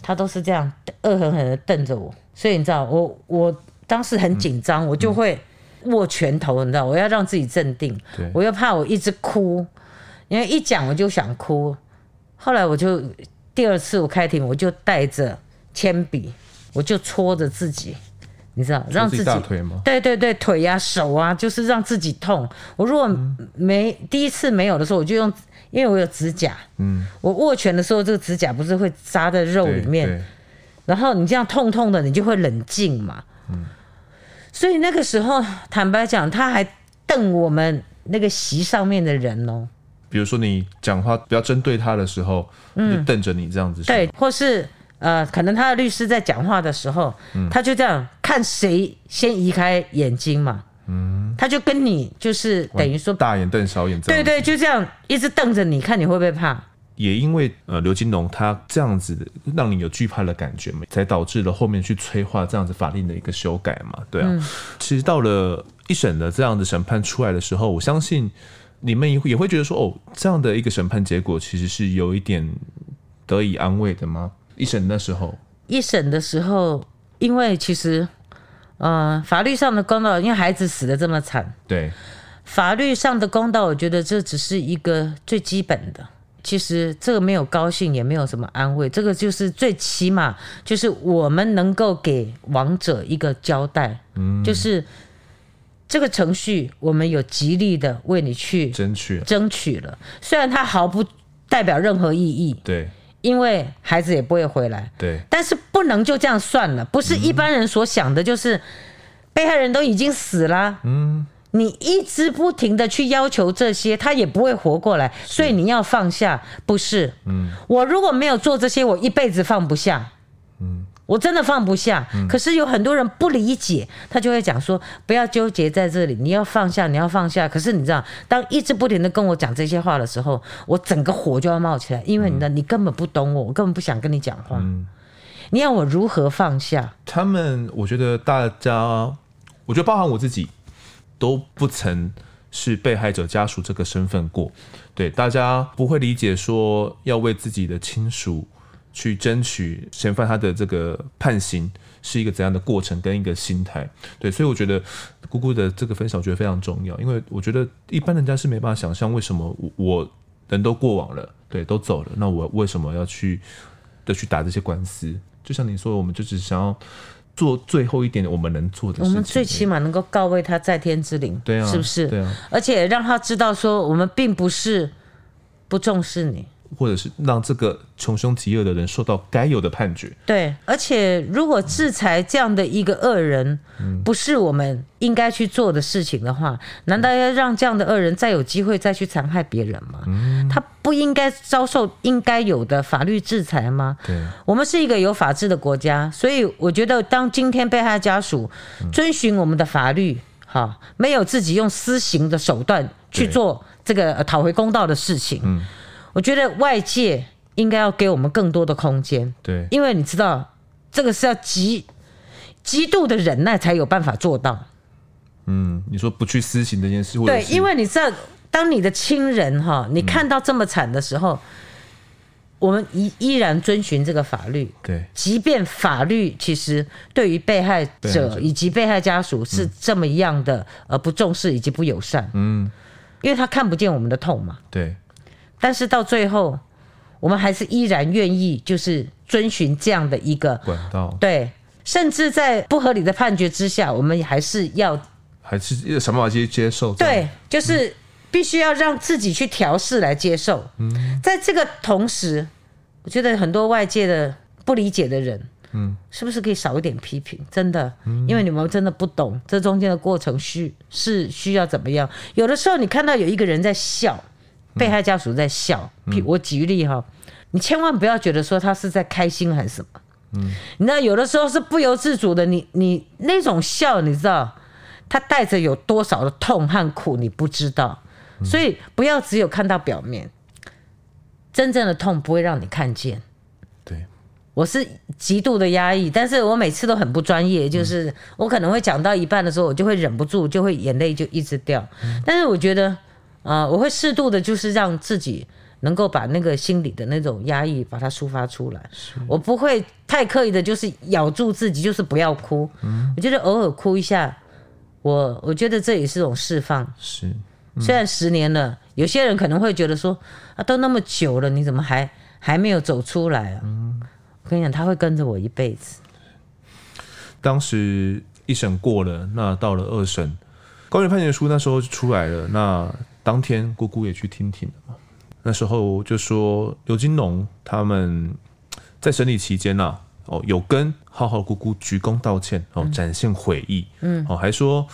Speaker 1: 他都是这样恶狠狠的瞪着我，所以你知道，我我当时很紧张，我就会握拳头，你知道，我要让自己镇定，我又怕我一直哭，因为一讲我就想哭。后来我就第二次我开庭，我就带着铅笔，我就戳着自己，你知道，让自己腿吗？对对对腿呀手啊，就是让自己痛。我如果没第一次没有的时候，我就用。因为我有指甲，嗯，我握拳的时候，这个指甲不是会扎在肉里面，然后你这样痛痛的，你就会冷静嘛，嗯，所以那个时候，坦白讲，他还瞪我们那个席上面的人哦，
Speaker 2: 比如说你讲话不要针对他的时候，嗯，就瞪着你这样子，
Speaker 1: 对，或是呃，可能他的律师在讲话的时候，嗯，他就这样看谁先移开眼睛嘛。嗯，他就跟你就是等于说
Speaker 2: 大眼瞪小眼，
Speaker 1: 对对，就这样一直瞪着你，看你会不会怕。
Speaker 2: 也因为呃刘金龙他这样子让你有惧怕的感觉嘛，才导致了后面去催化这样子法令的一个修改嘛，对啊。嗯、其实到了一审的这样的审判出来的时候，我相信你们也也会觉得说，哦，这样的一个审判结果其实是有一点得以安慰的吗？一审那时候，
Speaker 1: 一审的时候，因为其实。嗯，法律上的公道，因为孩子死的这么惨，
Speaker 2: 对，
Speaker 1: 法律上的公道，我觉得这只是一个最基本的。其实这个没有高兴，也没有什么安慰，这个就是最起码，就是我们能够给亡者一个交代。嗯，就是这个程序，我们有极力的为你去争取，争取了，虽然它毫不代表任何意义。
Speaker 2: 对。
Speaker 1: 因为孩子也不会回来，
Speaker 2: 对，
Speaker 1: 但是不能就这样算了，不是一般人所想的，就是被害人都已经死了，嗯，你一直不停的去要求这些，他也不会活过来，所以你要放下，不是，嗯，我如果没有做这些，我一辈子放不下，嗯。我真的放不下，可是有很多人不理解，他就会讲说：“不要纠结在这里，你要放下，你要放下。”可是你知道，当一直不停的跟我讲这些话的时候，我整个火就要冒起来，因为你知道，你根本不懂我，我根本不想跟你讲话。你要我如何放下？
Speaker 2: 他们，我觉得大家，我觉得包含我自己，都不曾是被害者家属这个身份过。对，大家不会理解说要为自己的亲属。去争取嫌犯他的这个判刑是一个怎样的过程跟一个心态，对，所以我觉得姑姑的这个分享我觉得非常重要，因为我觉得一般人家是没办法想象为什么我人都过往了，对，都走了，那我为什么要去的去打这些官司？就像你说，我们就只想要做最后一点我们能做的事情，我们
Speaker 1: 最起码能够告慰他在天之灵，
Speaker 2: 对啊，
Speaker 1: 是不是？
Speaker 2: 对啊，
Speaker 1: 而且让他知道说我们并不是不重视你。
Speaker 2: 或者是让这个穷凶极恶的人受到该有的判决。
Speaker 1: 对，而且如果制裁这样的一个恶人，不是我们应该去做的事情的话，难道要让这样的恶人再有机会再去残害别人吗？他不应该遭受应该有的法律制裁吗？
Speaker 2: 对，
Speaker 1: 我们是一个有法治的国家，所以我觉得，当今天被害家属遵循我们的法律，哈，没有自己用私刑的手段去做这个讨回公道的事情，嗯。我觉得外界应该要给我们更多的空间，
Speaker 2: 对，
Speaker 1: 因为你知道，这个是要极极度的忍耐才有办法做到。
Speaker 2: 嗯，你说不去私刑这件事，
Speaker 1: 对，因为你知道，当你的亲人哈，你看到这么惨的时候，嗯、我们依依然遵循这个法律，
Speaker 2: 对，
Speaker 1: 即便法律其实对于被害者以及被害家属是这么样的呃不重视以及不友善，嗯，因为他看不见我们的痛嘛，
Speaker 2: 对。
Speaker 1: 但是到最后，我们还是依然愿意，就是遵循这样的一个
Speaker 2: 管道。
Speaker 1: 对，甚至在不合理的判决之下，我们还是要，
Speaker 2: 还是要想办法去接受。
Speaker 1: 对，就是必须要让自己去调试来接受。嗯，在这个同时，我觉得很多外界的不理解的人，嗯，是不是可以少一点批评？真的，因为你们真的不懂这中间的过程需是需要怎么样。有的时候，你看到有一个人在笑。被害家属在笑，我举例哈，你千万不要觉得说他是在开心还是什么。嗯，你知道有的时候是不由自主的，你你那种笑，你知道，他带着有多少的痛和苦，你不知道。所以不要只有看到表面，真正的痛不会让你看见。
Speaker 2: 对，
Speaker 1: 我是极度的压抑，但是我每次都很不专业，就是我可能会讲到一半的时候，我就会忍不住，就会眼泪就一直掉。但是我觉得，啊，我会适度的，就是让自己能够把那个心里的那种压抑把它抒发出来。我不会太刻意的，就是咬住自己，就是不要哭。我觉得偶尔哭一下，我我觉得这也是一种释放。
Speaker 2: 是。
Speaker 1: 虽然十年了，有些人可能会觉得说啊，都那么久了，你怎么还还没有走出来啊？嗯，我跟你讲，他会跟着我一辈子。
Speaker 2: 当时一审过了，那到了二审，高院判决书那时候就出来了。那当天姑姑也去听听了嘛。那时候就说刘金龙他们在审理期间呐、啊，哦，有跟浩浩姑姑鞠躬道歉，哦，展现悔意，嗯，哦，还说。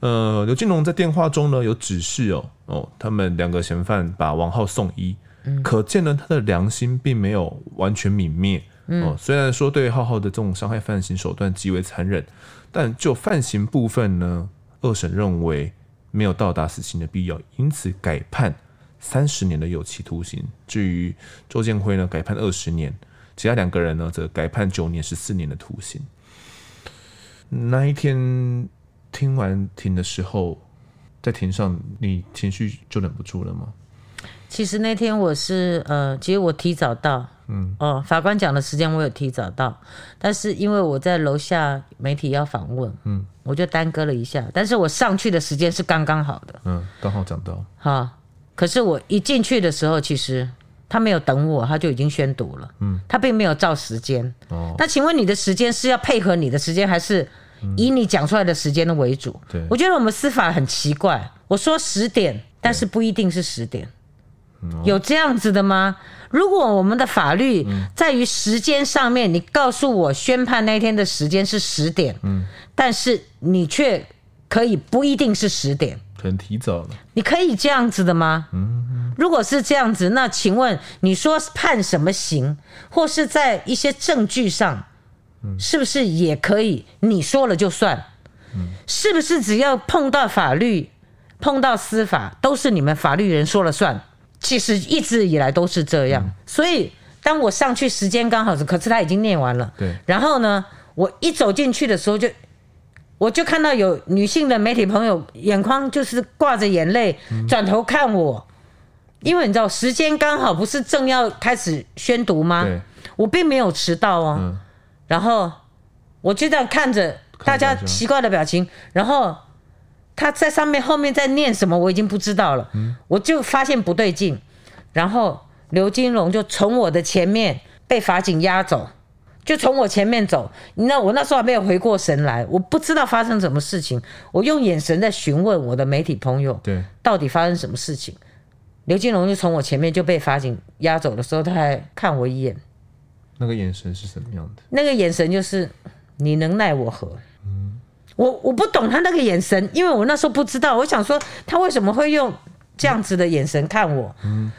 Speaker 2: 呃，刘金龙在电话中呢有指示哦哦，他们两个嫌犯把王浩送医，嗯，可见呢他的良心并没有完全泯灭，嗯，哦，虽然说对浩浩的这种伤害犯行手段极为残忍，但就犯行部分呢，二审认为没有到达死刑的必要，因此改判三十年的有期徒刑。至于周建辉呢，改判二十年，其他两个人呢则改判九年十四年的徒刑。那一天。听完庭的时候，在庭上你情绪就忍不住了吗？
Speaker 1: 其实那天我是呃，其实我提早到，嗯，哦，法官讲的时间我有提早到，但是因为我在楼下媒体要访问，嗯，我就耽搁了一下，但是我上去的时间是刚刚好的，
Speaker 2: 嗯，刚好讲到，
Speaker 1: 好，可是我一进去的时候，其实他没有等我，他就已经宣读了，嗯，他并没有照时间，哦，那请问你的时间是要配合你的时间还是？以你讲出来的时间的为主，对，我觉得我们司法很奇怪。我说十点，但是不一定是十点，有这样子的吗？如果我们的法律在于时间上面，你告诉我宣判那天的时间是十点，嗯但是你却可以不一定是十点，
Speaker 2: 可能提早了。
Speaker 1: 你可以这样子的吗？嗯如果是这样子，那请问你说判什么刑，或是在一些证据上？是不是也可以？你说了就算，是不是只要碰到法律、碰到司法，都是你们法律人说了算？其实一直以来都是这样。所以当我上去时间刚好是，可是他已经念完了。对。然后呢，我一走进去的时候，就我就看到有女性的媒体朋友眼眶就是挂着眼泪，转头看我，因为你知道时间刚好不是正要开始宣读吗？对。我并没有迟到哦。然后我就这样看着大家奇怪的表情，然后他在上面后面在念什么，我已经不知道了。我就发现不对劲，然后刘金龙就从我的前面被法警押走，就从我前面走。你知道我那时候还没有回过神来，我不知道发生什么事情。我用眼神在询问我的媒体朋友，对，到底发生什么事情？刘金龙就从我前面就被法警押走的时候，他还看我一眼。
Speaker 2: 那个眼神是什么样的？
Speaker 1: 那个眼神就是你能奈我何？嗯，我我不懂他那个眼神，因为我那时候不知道。我想说他为什么会用这样子的眼神看我？嗯，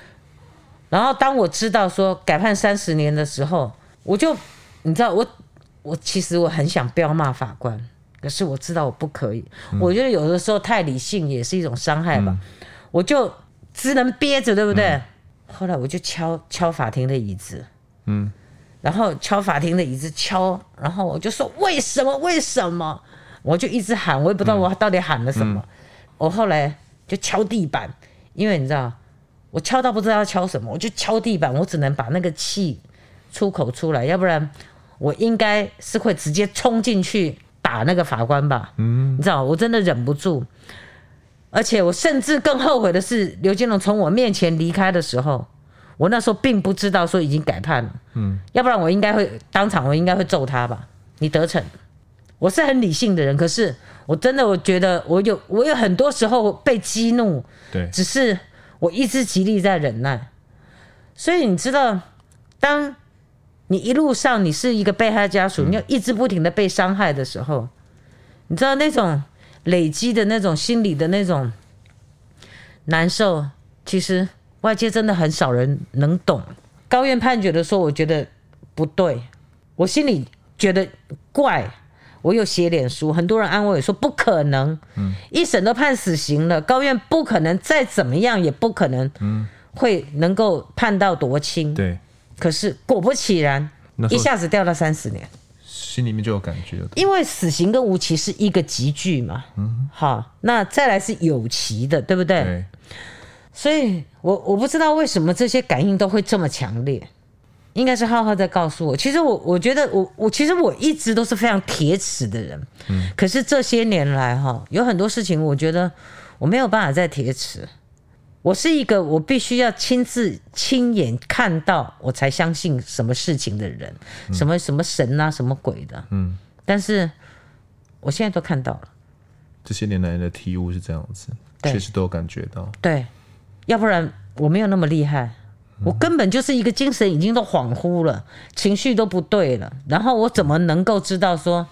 Speaker 1: 然后当我知道说改判三十年的时候，我就你知道我我其实我很想不要骂法官，可是我知道我不可以。嗯，我觉得有的时候太理性也是一种伤害吧，嗯，我就只能憋着，对不对？嗯，后来我就敲敲法庭的椅子，嗯。然后敲法庭的椅子敲，然后我就说为什么为什么？我就一直喊，我也不知道我到底喊了什么。嗯、我后来就敲地板，因为你知道，我敲到不知道要敲什么，我就敲地板，我只能把那个气出口出来，要不然我应该是会直接冲进去打那个法官吧。嗯，你知道，我真的忍不住，而且我甚至更后悔的是，刘金龙从我面前离开的时候。我那时候并不知道说已经改判了，嗯，要不然我应该会当场，我应该会揍他吧。你得逞，我是很理性的人，可是我真的我觉得我有我有很多时候被激怒，对，只是我一直极力在忍耐。所以你知道，当你一路上你是一个被害家属，你要一直不停的被伤害的时候，你知道那种累积的那种心理的那种难受，其实。外界真的很少人能懂，高院判决的时候，我觉得不对，我心里觉得怪。我有写脸书，很多人安慰我说不可能，嗯，一审都判死刑了，高院不可能再怎么样，也不可能，嗯，会能够判到多轻。
Speaker 2: 对，
Speaker 1: 可是果不其然，一下子掉到三十年，
Speaker 2: 心里面就有感觉了。
Speaker 1: 因为死刑跟无期是一个集聚嘛，嗯，好，那再来是有期的，对不对？对。所以我我不知道为什么这些感应都会这么强烈。应该是浩浩在告诉我，其实我我觉得我我其实我一直都是非常铁齿的人，嗯，可是这些年来哈，有很多事情我觉得我没有办法再铁齿，我是一个我必须要亲自亲眼看到我才相信什么事情的人，什么什么神啊什么鬼的，嗯，但是我现在都看到了，
Speaker 2: 这些年来的体悟是这样子，确实都有感觉到，
Speaker 1: 对，要不然我没有那么厉害。我根本就是一个精神已经都恍惚了，情绪都不对了，然后我怎么能够知道说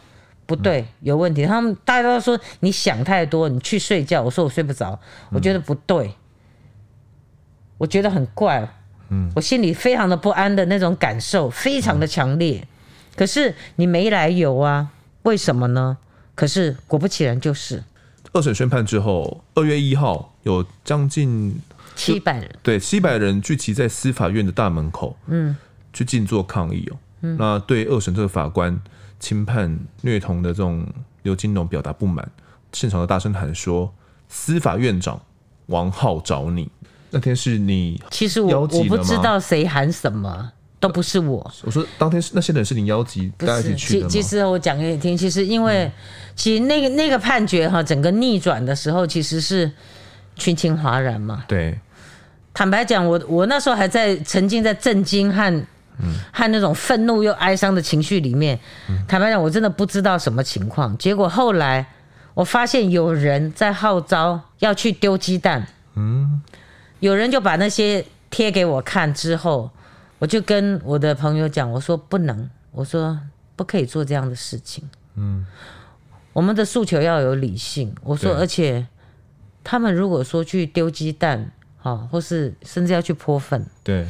Speaker 1: 不对有问题？他们大家都说你想太多，你去睡觉。我说我睡不着，我觉得不对，我觉得很怪，嗯，我心里非常的不安的那种感受非常的强烈。可是你没来由啊，为什么呢？可是果不其然就是
Speaker 2: 二审宣判之后，二月一号有将近。
Speaker 1: 七百人
Speaker 2: 对，七百人聚集在司法院的大门口，嗯，去静坐抗议哦。嗯，那对二审这个法官轻判虐童的这种刘金龙表达不满，现场的大声喊说：“司法院长王浩找你。”那天是你，
Speaker 1: 其实我我不知道谁喊什么，都不是我。
Speaker 2: 我说当天是那些人是你邀集大家一起去的吗？
Speaker 1: 其实我讲给你听，其实因为、嗯、其实那个那个判决哈，整个逆转的时候其实是群情哗然嘛。
Speaker 2: 对。
Speaker 1: 坦白讲，我我那时候还在沉浸在震惊和和那种愤怒又哀伤的情绪里面。坦白讲，我真的不知道什么情况。结果后来我发现有人在号召要去丢鸡蛋，嗯，有人就把那些贴给我看之后，我就跟我的朋友讲，我说不能，我说不可以做这样的事情。嗯，我们的诉求要有理性。我说，而且他们如果说去丢鸡蛋。啊，或是甚至要去泼粪，
Speaker 2: 对，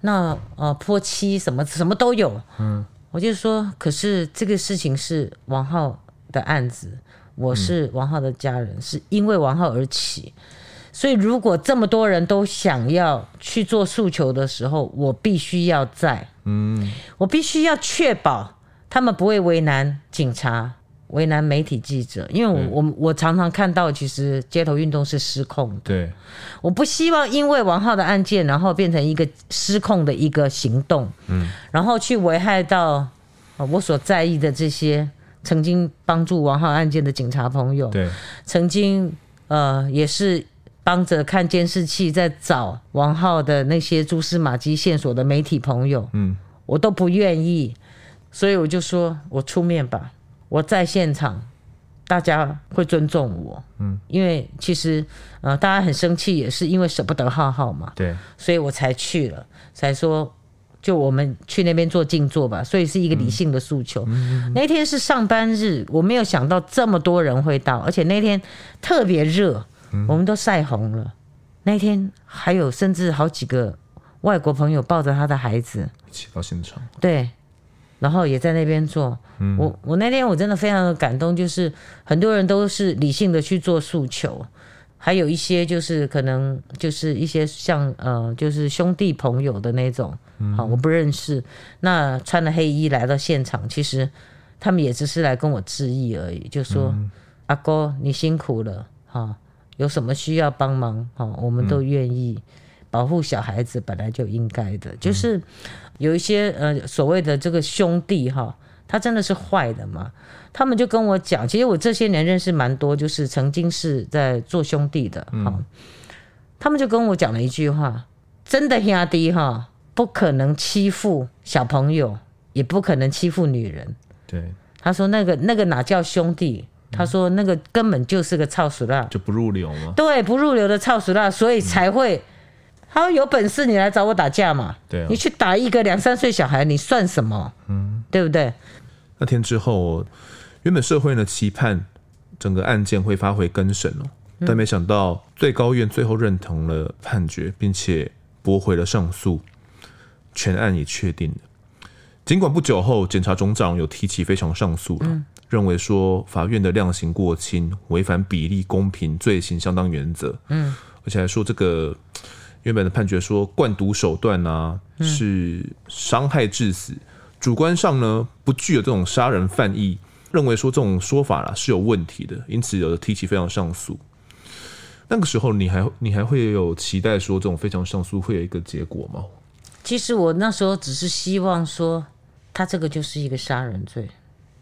Speaker 1: 那呃泼漆什么什么都有，嗯，我就说，可是这个事情是王浩的案子，我是王浩的家人，嗯、是因为王浩而起，所以如果这么多人都想要去做诉求的时候，我必须要在，嗯，我必须要确保他们不会为难警察。为难媒体记者，因为我我、嗯、我常常看到，其实街头运动是失控的。
Speaker 2: 对，
Speaker 1: 我不希望因为王浩的案件，然后变成一个失控的一个行动，嗯，然后去危害到我所在意的这些曾经帮助王浩案件的警察朋友，
Speaker 2: 对，
Speaker 1: 曾经呃也是帮着看监视器在找王浩的那些蛛丝马迹线索的媒体朋友，嗯，我都不愿意，所以我就说我出面吧。我在现场，大家会尊重我，嗯，因为其实，呃，大家很生气，也是因为舍不得浩浩嘛，
Speaker 2: 对，
Speaker 1: 所以我才去了，才说，就我们去那边做静坐吧，所以是一个理性的诉求。嗯，那天是上班日，我没有想到这么多人会到，而且那天特别热，我们都晒红了。那天还有甚至好几个外国朋友抱着他的孩子。
Speaker 2: 一起到现场，
Speaker 1: 对。然后也在那边做，嗯、我我那天我真的非常的感动，就是很多人都是理性的去做诉求，还有一些就是可能就是一些像呃就是兄弟朋友的那种，嗯、好我不认识，那穿了黑衣来到现场，其实他们也只是来跟我致意而已，就说、嗯、阿哥你辛苦了，哈，有什么需要帮忙，哈，我们都愿意。嗯保护小孩子本来就应该的，就是有一些呃所谓的这个兄弟哈，他真的是坏的嘛？他们就跟我讲，其实我这些年认识蛮多，就是曾经是在做兄弟的哈、嗯，他们就跟我讲了一句话：真的兄弟哈，不可能欺负小朋友，也不可能欺负女人。
Speaker 2: 对，
Speaker 1: 他说那个那个哪叫兄弟？他说那个根本就是个操俗辣，
Speaker 2: 就不入流嘛？
Speaker 1: 对，不入流的操俗辣，所以才会。嗯他说：“有本事你来找我打架嘛？
Speaker 2: 对、啊，
Speaker 1: 你去打一个两三岁小孩，你算什么？嗯，对不对？”
Speaker 2: 那天之后，原本社会呢期盼整个案件会发回更审哦，但没想到最高院最后认同了判决，并且驳回了上诉。全案也确定了。尽管不久后，检察总长有提起非常上诉了，嗯、认为说法院的量刑过轻，违反比例公平、罪行相当原则。嗯，而且还说这个原本的判决说灌毒手段啊是伤害致死，主观上呢不具有这种杀人犯意，认为说这种说法啦是有问题的，因此有提起非常上诉。那个时候你还你还会有期待说这种非常上诉会有一个结果吗？
Speaker 1: 其实我那时候只是希望说。他这个就是一个杀人罪，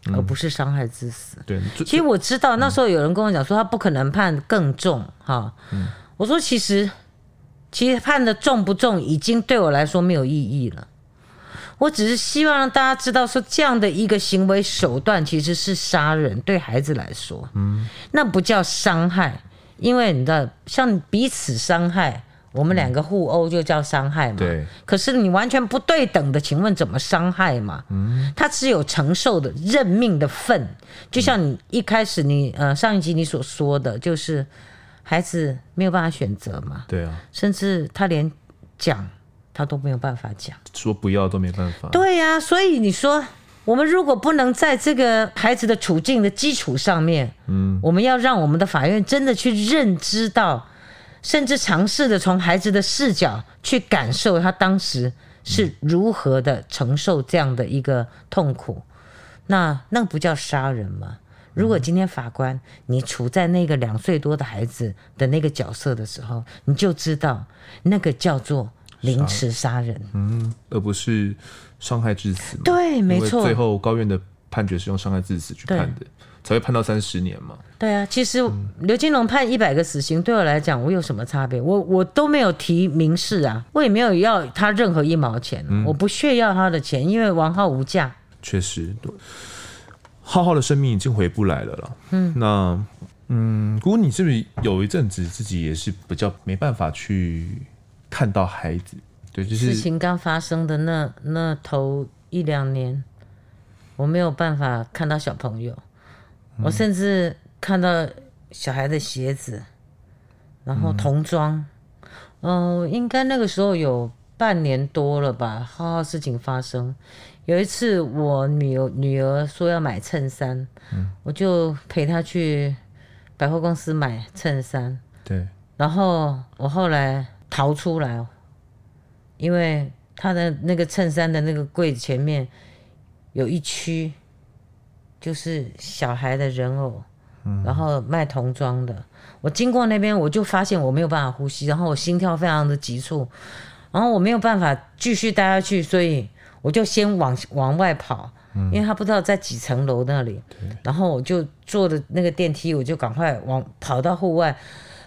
Speaker 1: 嗯、而不是伤害致死。
Speaker 2: 对，
Speaker 1: 其实我知道那时候有人跟我讲说他不可能判更重哈。嗯、我说其实其实判的重不重已经对我来说没有意义了。我只是希望让大家知道说这样的一个行为手段其实是杀人，对孩子来说，嗯，那不叫伤害，因为你知道像彼此伤害。我们两个互殴就叫伤害嘛？对。可是你完全不对等的，请问怎么伤害嘛？嗯。他只有承受的认命的份，就像你一开始你呃上一集你所说的，就是孩子没有办法选择嘛。
Speaker 2: 对啊。
Speaker 1: 甚至他连讲他都没有办法讲，
Speaker 2: 说不要都没办法。
Speaker 1: 对呀，所以你说我们如果不能在这个孩子的处境的基础上面，嗯，我们要让我们的法院真的去认知到。甚至尝试的从孩子的视角去感受他当时是如何的承受这样的一个痛苦，那那不叫杀人吗？如果今天法官你处在那个两岁多的孩子的那个角色的时候，你就知道那个叫做凌迟杀人，
Speaker 2: 嗯，而不是伤害致死。
Speaker 1: 对，没错。
Speaker 2: 最后高院的判决是用伤害致死去判的。才会判到三十年嘛？
Speaker 1: 对啊，其实刘金龙判一百个死刑，对我来讲，我有什么差别？我我都没有提民事啊，我也没有要他任何一毛钱，嗯、我不屑要他的钱，因为王浩无价。
Speaker 2: 确实，对，浩浩的生命已经回不来了了。嗯，那嗯，不过你是不是有一阵子自己也是比较没办法去看到孩子？对，就是
Speaker 1: 事情刚发生的那那头一两年，我没有办法看到小朋友。我甚至看到小孩的鞋子，然后童装，嗯、呃，应该那个时候有半年多了吧。浩浩事情发生，有一次我女儿女儿说要买衬衫，嗯、我就陪她去百货公司买衬衫。
Speaker 2: 对，
Speaker 1: 然后我后来逃出来，因为她的那个衬衫的那个柜子前面有一区。就是小孩的人偶，然后卖童装的。我经过那边，我就发现我没有办法呼吸，然后我心跳非常的急促，然后我没有办法继续待下去，所以我就先往往外跑，因为他不知道在几层楼那里。然后我就坐的那个电梯，我就赶快往跑到户外，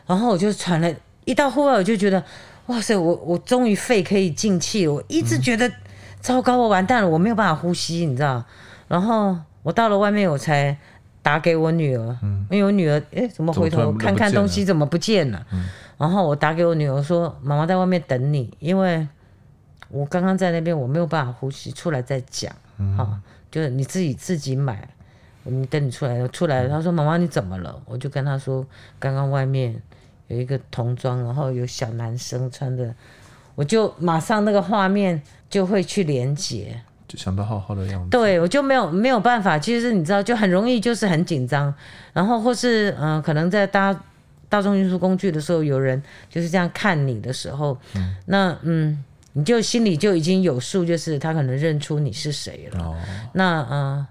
Speaker 1: 然后我就喘了，一到户外我就觉得，哇塞，我我终于肺可以进气了，我一直觉得糟糕，我完蛋了，我没有办法呼吸，你知道，然后。我到了外面，我才打给我女儿，嗯、因为我女儿哎，怎么回头看看东西怎么不见了？嗯、然后我打给我女儿说：“妈妈在外面等你，因为我刚刚在那边，我没有办法呼吸，出来再讲。嗯”好，就是你自己自己买，你等你出来，出来了。她说：“妈妈，你怎么了？”我就跟他说：“刚刚外面有一个童装，然后有小男生穿的，我就马上那个画面就会去连接。”
Speaker 2: 就想到浩浩的样子，
Speaker 1: 对，我就没有没有办法。其实你知道，就很容易就是很紧张，然后或是嗯、呃，可能在搭大众运输工具的时候，有人就是这样看你的时候，嗯那嗯，你就心里就已经有数，就是他可能认出你是谁了。哦、那嗯。呃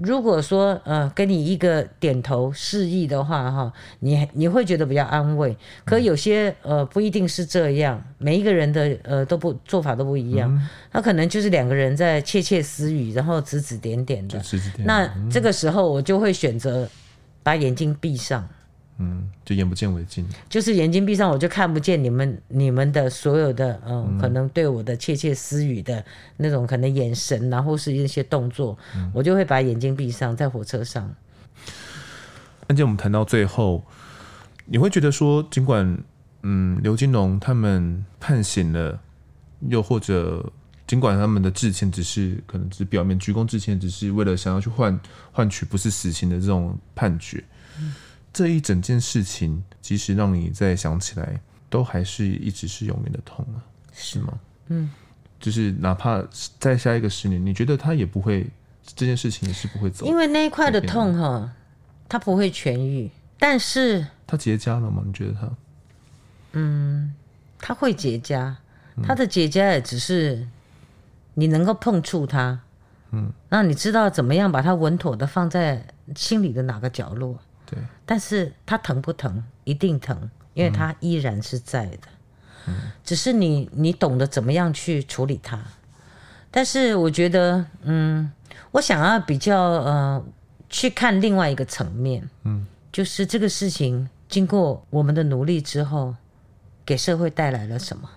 Speaker 1: 如果说呃跟你一个点头示意的话哈，你你会觉得比较安慰。可有些呃不一定是这样，每一个人的呃都不做法都不一样。嗯、他可能就是两个人在窃窃私语，然后指指点点的。指指点点。那这个时候我就会选择把眼睛闭上。
Speaker 2: 嗯，就眼不见为净，
Speaker 1: 就是眼睛闭上，我就看不见你们你们的所有的嗯，嗯可能对我的窃窃私语的那种可能眼神，然后是一些动作，嗯、我就会把眼睛闭上，在火车上。
Speaker 2: 案件我们谈到最后，你会觉得说，尽管嗯刘金龙他们判刑了，又或者尽管他们的致歉只是可能只是表面鞠躬致歉，只是为了想要去换换取不是死刑的这种判决。嗯这一整件事情，即使让你再想起来，都还是一直是永远的痛啊，是吗？嗯，就是哪怕再下一个十年，你觉得他也不会这件事情也是不会走，
Speaker 1: 因为那一块的痛哈，它不会痊愈，但是
Speaker 2: 它结痂了吗？你觉得它？
Speaker 1: 嗯，它会结痂，它的结痂也只是你能够碰触它，嗯，那你知道怎么样把它稳妥的放在心里的哪个角落？
Speaker 2: 对，
Speaker 1: 但是它疼不疼？一定疼，因为它依然是在的。嗯，只是你你懂得怎么样去处理它。但是我觉得，嗯，我想要比较呃去看另外一个层面，嗯，就是这个事情经过我们的努力之后，给社会带来了什么？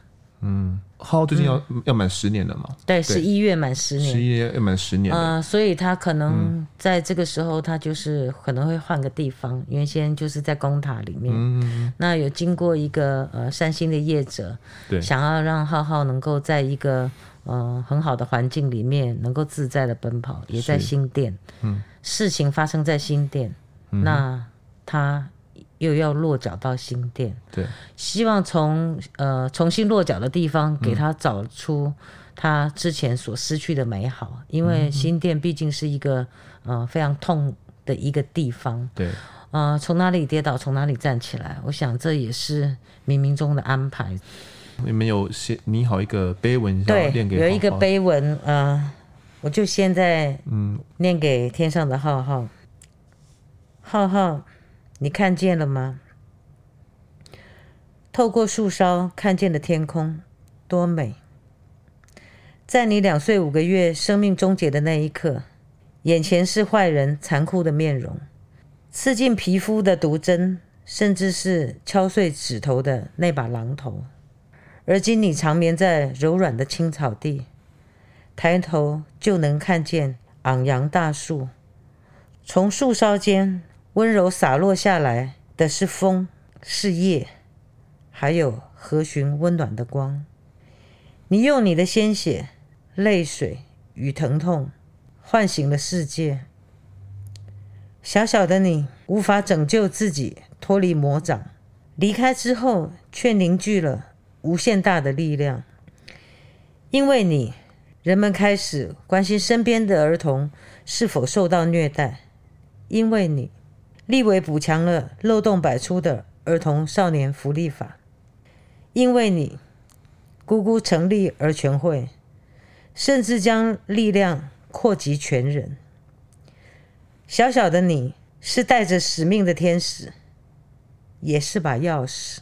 Speaker 2: 嗯。浩浩最近要、嗯、要满十年了嘛？
Speaker 1: 对，十一月满十年，
Speaker 2: 十一月要满十年。
Speaker 1: 啊、呃，所以他可能在这个时候，他就是可能会换个地方。嗯、原先就是在公塔里面，嗯、那有经过一个呃善心的业者，对，想要让浩浩能够在一个呃很好的环境里面，能够自在的奔跑，也在新店。嗯，事情发生在新店，嗯、那他。又要落脚到新店，
Speaker 2: 对，
Speaker 1: 希望从呃重新落脚的地方给他找出他之前所失去的美好，嗯、因为新店毕竟是一个呃非常痛的一个地方，
Speaker 2: 对，
Speaker 1: 呃，从哪里跌倒从哪里站起来，我想这也是冥冥中的安排。
Speaker 2: 你们有写拟好一个碑文，
Speaker 1: 对，有一个碑文，呃，我就现在嗯。念给天上的浩浩，浩浩。你看见了吗？透过树梢看见的天空，多美！在你两岁五个月生命终结的那一刻，眼前是坏人残酷的面容，刺进皮肤的毒针，甚至是敲碎指头的那把榔头。而今你长眠在柔软的青草地，抬头就能看见昂扬大树，从树梢间。温柔洒落下来的是风，是叶，还有和煦温暖的光。你用你的鲜血、泪水与疼痛唤醒了世界。小小的你无法拯救自己脱离魔掌，离开之后却凝聚了无限大的力量。因为你，人们开始关心身边的儿童是否受到虐待。因为你。立委补强了漏洞百出的儿童少年福利法，因为你姑姑成立儿全会，甚至将力量扩及全人。小小的你是带着使命的天使，也是把钥匙，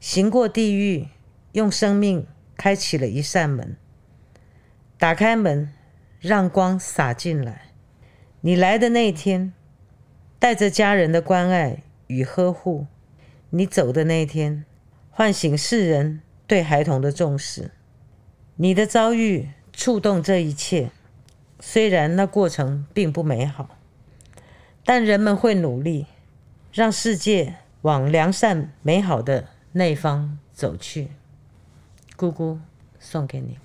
Speaker 1: 行过地狱，用生命开启了一扇门。打开门，让光洒进来。你来的那天。带着家人的关爱与呵护，你走的那一天，唤醒世人对孩童的重视。你的遭遇触动这一切，虽然那过程并不美好，但人们会努力，让世界往良善美好的那方走去。姑姑送给你。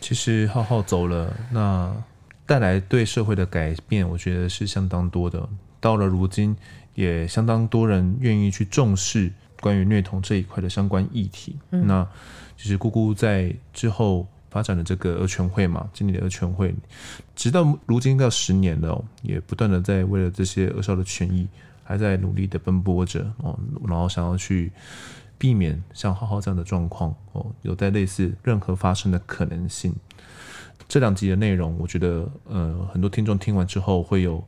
Speaker 2: 其实浩浩走了，那。带来对社会的改变，我觉得是相当多的。到了如今，也相当多人愿意去重视关于虐童这一块的相关议题。嗯、那其实姑姑在之后发展的这个儿权会嘛，经历的儿权会，直到如今到十年了，也不断的在为了这些儿少的权益，还在努力的奔波着哦，然后想要去避免像浩浩这样的状况哦，有在类似任何发生的可能性。这两集的内容，我觉得，呃，很多听众听完之后会有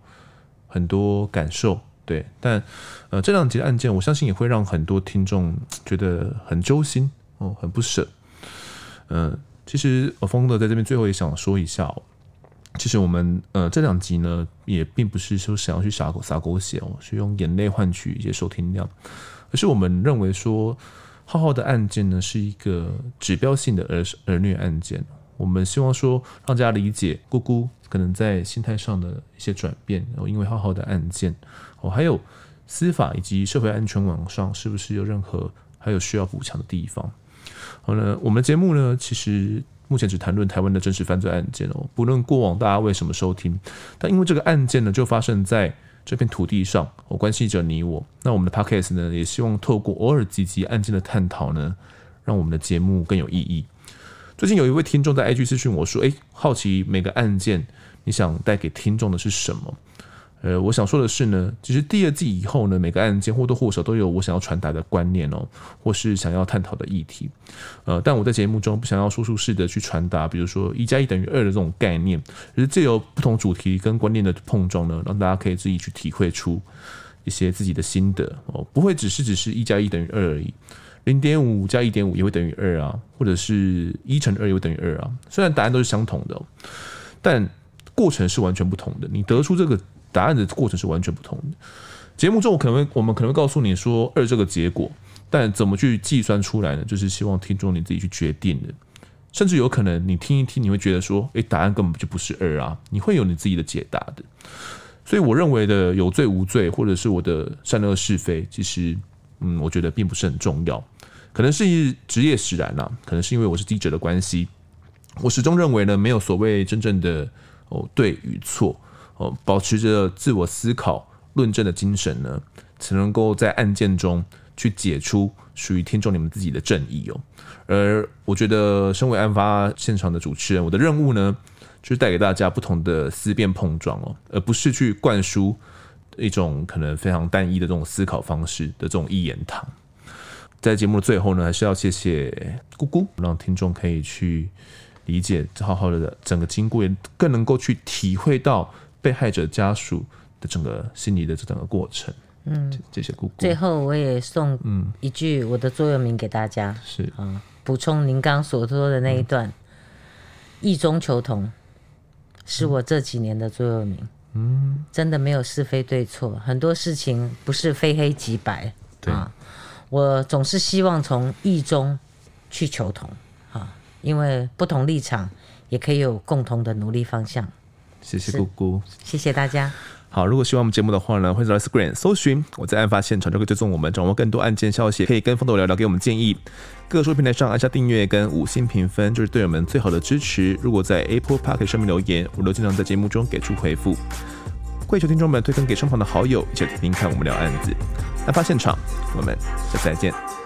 Speaker 2: 很多感受，对。但，呃，这两集的案件，我相信也会让很多听众觉得很揪心哦，很不舍。嗯、其实呃，丰德在这边最后也想说一下哦，其实我们呃这两集呢，也并不是说想要去撒狗撒狗血哦，是用眼泪换取一些收听量，而是我们认为说，浩浩的案件呢是一个指标性的儿儿虐案件。我们希望说，让大家理解姑姑可能在心态上的一些转变，然后因为浩浩的案件，哦，还有司法以及社会安全网上是不是有任何还有需要补强的地方？好了，我们的节目呢，其实目前只谈论台湾的真实犯罪案件哦，不论过往大家为什么收听，但因为这个案件呢，就发生在这片土地上，哦，关系着你我。那我们的 Podcast 呢，也希望透过偶尔几集案件的探讨呢，让我们的节目更有意义。最近有一位听众在 IG 私讯我说：“诶，好奇每个案件你想带给听众的是什么？”呃，我想说的是呢，其实第二季以后呢，每个案件或多或少都有我想要传达的观念哦，或是想要探讨的议题。呃，但我在节目中不想要说书式的去传达，比如说一加一等于二的这种概念，而是借由不同主题跟观念的碰撞呢，让大家可以自己去体会出一些自己的心得哦，不会只是只是一加一等于二而已，零点五加一点五也会等于二啊，或者是一乘二也会等于二啊。虽然答案都是相同的，但过程是完全不同的。你得出这个。答案的过程是完全不同的。节目中，我可能会我们可能会告诉你说二这个结果，但怎么去计算出来呢？就是希望听众你自己去决定的。甚至有可能你听一听，你会觉得说，诶，答案根本就不是二啊，你会有你自己的解答的。所以，我认为的有罪无罪，或者是我的善恶是非，其实，嗯，我觉得并不是很重要。可能是职业使然啦，可能是因为我是记者的关系，我始终认为呢，没有所谓真正的哦对与错。哦，保持着自我思考、论证的精神呢，才能够在案件中去解出属于听众你们自己的正义哦。而我觉得，身为案发现场的主持人，我的任务呢，就是带给大家不同的思辨碰撞哦，而不是去灌输一种可能非常单一的这种思考方式的这种一言堂。在节目的最后呢，还是要谢谢姑姑，让听众可以去理解好好的整个经过，也更能够去体会到。被害者家属的整个心理的这整个过程，嗯，谢谢姑姑。
Speaker 1: 最后，我也送嗯一句我的座右铭给大家，是啊，补充您刚所说的那一段，异、嗯、中求同，是我这几年的座右铭。嗯，真的没有是非对错，很多事情不是非黑即白。对啊，我总是希望从异中去求同啊，因为不同立场也可以有共同的努力方向。
Speaker 2: 谢谢姑姑，
Speaker 1: 谢谢大家。
Speaker 2: 好，如果喜欢我们节目的话呢，欢迎在 Screen 搜寻我在案发现场，就可以追踪我们，掌握更多案件消息，可以跟风头聊聊，给我们建议。各说平台上按下订阅跟五星评分，就是队友们最好的支持。如果在 Apple Park 上面留言，我都经常在节目中给出回复。跪求听众们推荐给身旁的好友，一起听听看我们聊案子。案发现场，我们下次再见。